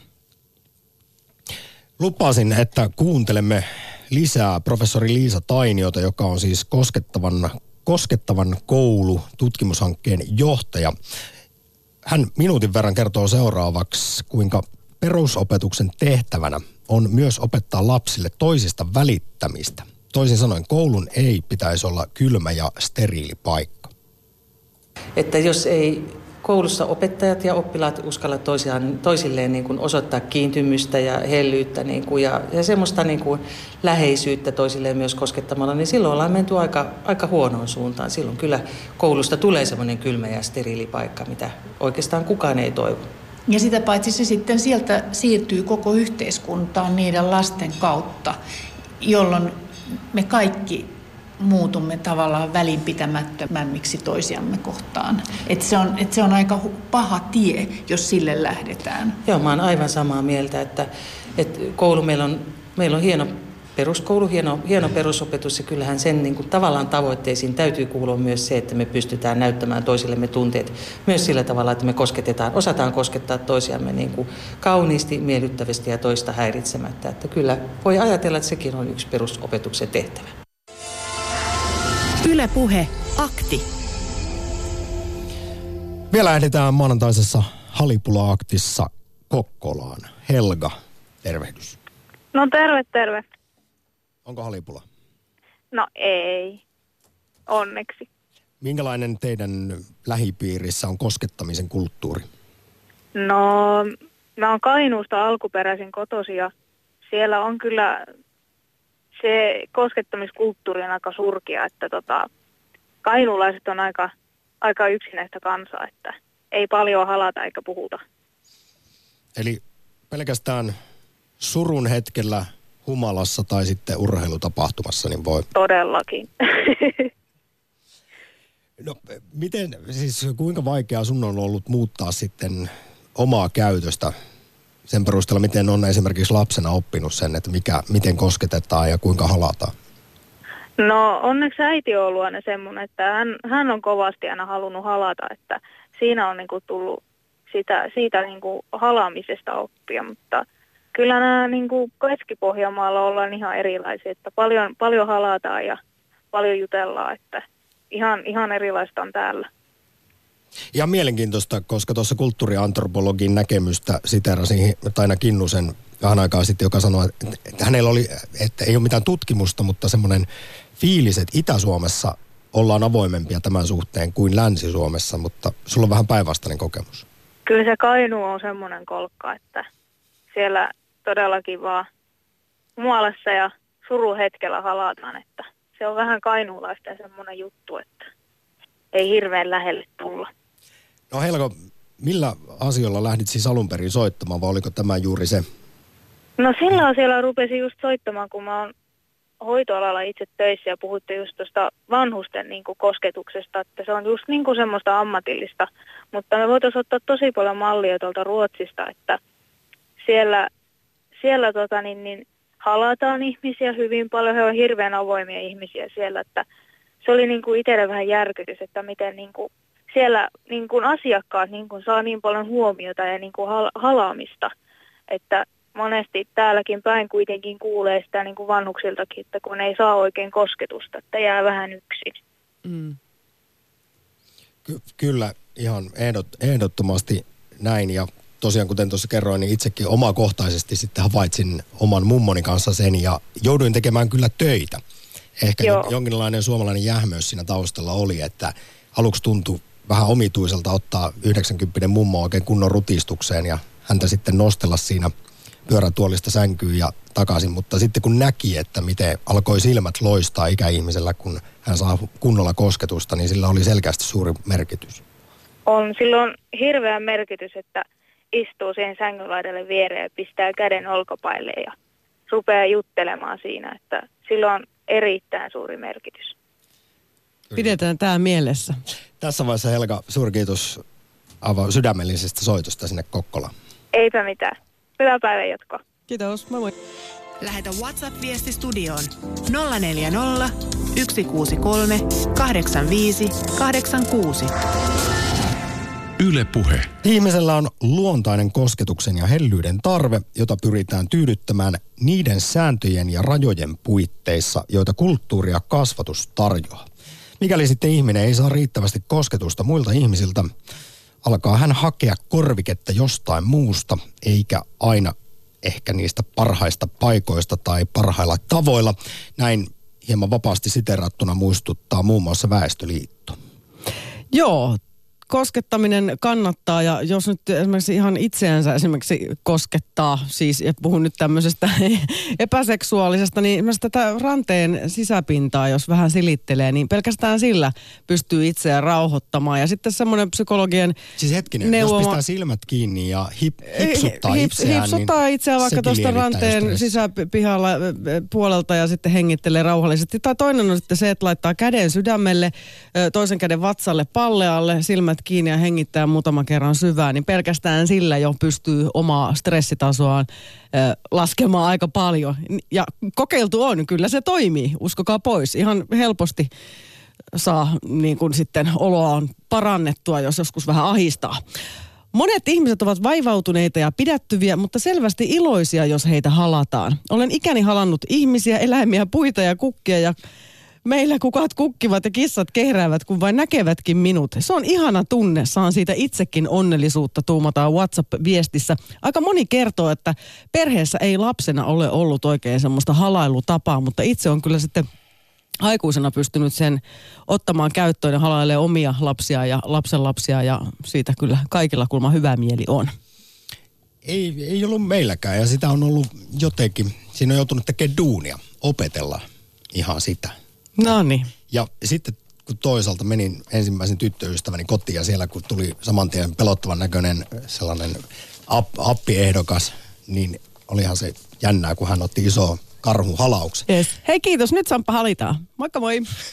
Lupasin, että kuuntelemme lisää professori Liisa Tainiota, joka on siis koskettavan, koskettavan koulu tutkimushankkeen johtaja. Hän minuutin verran kertoo seuraavaksi, kuinka perusopetuksen tehtävänä on myös opettaa lapsille toisista välittämistä. Toisin sanoen koulun ei pitäisi olla kylmä ja steriili paikka. Että jos ei koulussa opettajat ja oppilaat uskalla toisiaan, toisilleen niin kuin osoittaa kiintymystä ja hellyyttä niin kuin, ja, ja semmoista niin kuin läheisyyttä toisilleen myös koskettamalla, niin silloin ollaan menty aika, aika huonoon suuntaan. Silloin kyllä koulusta tulee semmoinen kylmä ja steriili paikka, mitä oikeastaan kukaan ei toivo. Ja sitä paitsi se sitten sieltä siirtyy koko yhteiskuntaan niiden lasten kautta, jolloin me kaikki muutumme tavallaan välinpitämättömämmiksi toisiamme kohtaan. Et se, on, et se on aika paha tie, jos sille lähdetään. Joo, mä oon aivan samaa mieltä, että, että koulu meillä on, meillä on hieno peruskoulu, hieno, hieno perusopetus ja kyllähän sen niin kuin, tavallaan tavoitteisiin täytyy kuulua myös se, että me pystytään näyttämään toisillemme tunteet myös sillä tavalla, että me kosketetaan, osataan koskettaa toisiamme niin kuin, kauniisti, miellyttävästi ja toista häiritsemättä. Että kyllä voi ajatella, että sekin on yksi perusopetuksen tehtävä. Ylepuhe akti. Vielä lähdetään maanantaisessa Halipula-aktissa Kokkolaan. Helga, tervehdys. No terve, terve. Onko halipula? No ei, onneksi. Minkälainen teidän lähipiirissä on koskettamisen kulttuuri? No Mä oon Kainuusta alkuperäisin kotosi ja siellä on kyllä se koskettamiskulttuuri on aika surkia, että tota, kainuulaiset on aika, aika yksinäistä kansaa, että ei paljon halata eikä puhuta. Eli pelkästään surun hetkellä humalassa tai sitten urheilutapahtumassa, niin voi. Todellakin. No, miten, siis kuinka vaikeaa sun on ollut muuttaa sitten omaa käytöstä sen perusteella, miten on esimerkiksi lapsena oppinut sen, että mikä, miten kosketetaan ja kuinka halataan? No onneksi äiti on ollut aina semmoinen, että hän, hän on kovasti aina halunnut halata, että siinä on niinku tullut sitä, siitä niinku halaamisesta oppia, mutta kyllä nämä niinku Keski-Pohjanmaalla ollaan ihan erilaisia, että paljon, paljon halataan ja paljon jutellaan, että ihan, ihan erilaista on täällä. Ihan mielenkiintoista, koska tuossa kulttuuriantropologin näkemystä siterasin Taina Kinnusen vähän aikaa sitten, joka sanoi, että hänellä oli, että ei ole mitään tutkimusta, mutta semmoinen fiilis, että Itä-Suomessa ollaan avoimempia tämän suhteen kuin Länsi-Suomessa, mutta sulla on vähän päinvastainen kokemus. Kyllä se Kainu on semmoinen kolkka, että siellä todellakin vaan muolassa ja suruhetkellä halataan, että se on vähän kainuulaista ja semmoinen juttu, että ei hirveän lähelle tulla. No Helko, millä asioilla lähdit siis alun perin soittamaan vai oliko tämä juuri se? No sillä asialla rupesin just soittamaan, kun mä oon hoitoalalla itse töissä ja puhutte just tuosta vanhusten niin kuin kosketuksesta, että se on just niin kuin semmoista ammatillista, mutta me voitaisiin ottaa tosi paljon mallia tuolta Ruotsista, että siellä, siellä tota niin, niin, halataan ihmisiä hyvin paljon, he on hirveän avoimia ihmisiä siellä, että se oli niin kuin itselle vähän järkytys, että miten niin kuin siellä niin kuin asiakkaat niin kuin saa niin paljon huomiota ja niin kuin hal- halaamista, että monesti täälläkin päin kuitenkin kuulee sitä niin kuin vanhuksiltakin, että kun ei saa oikein kosketusta, että jää vähän yksin. Mm. Ky- kyllä, ihan ehdot, ehdottomasti näin ja tosiaan kuten tuossa kerroin, niin itsekin omakohtaisesti sitten havaitsin oman mummoni kanssa sen ja jouduin tekemään kyllä töitä. Ehkä Joo. jonkinlainen suomalainen jähmöys siinä taustalla oli, että aluksi tuntui vähän omituiselta ottaa 90 mummo oikein kunnon rutistukseen ja häntä sitten nostella siinä pyörätuolista sänkyyn ja takaisin, mutta sitten kun näki, että miten alkoi silmät loistaa ikäihmisellä, kun hän saa kunnolla kosketusta, niin sillä oli selkeästi suuri merkitys. On silloin hirveä merkitys, että istuu siihen sängynlaidalle viereen ja pistää käden olkapaille ja rupeaa juttelemaan siinä, että sillä on erittäin suuri merkitys. Pidetään tämä mielessä. Tässä vaiheessa Helga, suuri kiitos aivan sydämellisestä soitosta sinne Kokkolaan. Eipä mitään. Hyvää päivän jatkoa. Kiitos, moi moi. Lähetä WhatsApp-viesti studioon 040 163 85 86. Yle Puhe. Ihmisellä on luontainen kosketuksen ja hellyyden tarve, jota pyritään tyydyttämään niiden sääntöjen ja rajojen puitteissa, joita kulttuuri ja kasvatus tarjoaa. Mikäli sitten ihminen ei saa riittävästi kosketusta muilta ihmisiltä, alkaa hän hakea korviketta jostain muusta, eikä aina ehkä niistä parhaista paikoista tai parhailla tavoilla. Näin hieman vapaasti siterattuna muistuttaa muun muassa Väestöliitto. Joo, koskettaminen kannattaa ja jos nyt esimerkiksi ihan itseänsä esimerkiksi koskettaa, siis ja puhun nyt tämmöisestä epäseksuaalisesta, niin esimerkiksi tätä ranteen sisäpintaa, jos vähän silittelee, niin pelkästään sillä pystyy itseään rauhoittamaan. Ja sitten semmoinen psykologien Siis hetkinen, neuvoma- jos pistää silmät kiinni ja hip, hipsuttaa Hip- itseään, hipsuttaa niin itseään vaikka tuosta ranteen sisäpihalla ö, puolelta ja sitten hengittelee rauhallisesti. Tai toinen on sitten se, että laittaa käden sydämelle, ö, toisen käden vatsalle pallealle, silmät kiinni ja hengittää muutaman kerran syvään. Niin pelkästään sillä jo pystyy omaa stressitasoaan ö, laskemaan aika paljon. Ja kokeiltu on, kyllä se toimii, uskokaa pois. Ihan helposti saa niin kuin sitten oloaan parannettua, jos joskus vähän ahistaa. Monet ihmiset ovat vaivautuneita ja pidättyviä, mutta selvästi iloisia, jos heitä halataan. Olen ikäni halannut ihmisiä, eläimiä, puita ja kukkia ja meillä kukat kukkivat ja kissat kehräävät, kun vain näkevätkin minut. Se on ihana tunne, saan siitä itsekin onnellisuutta, tuumataan WhatsApp-viestissä. Aika moni kertoo, että perheessä ei lapsena ole ollut oikein semmoista halailutapaa, mutta itse on kyllä sitten aikuisena pystynyt sen ottamaan käyttöön ja halailee omia lapsia ja lapsenlapsia ja siitä kyllä kaikilla kulma hyvä mieli on. Ei, ei ollut meilläkään ja sitä on ollut jotenkin, siinä on joutunut tekemään duunia, opetella ihan sitä. No niin. Ja sitten kun toisaalta menin ensimmäisen tyttöystäväni kotiin ja siellä kun tuli saman tien pelottavan näköinen sellainen app, appiehdokas, niin olihan se jännää, kun hän otti iso karhuhalauksen. Yes. Hei kiitos, nyt Samppa halitaan. Moikka moi.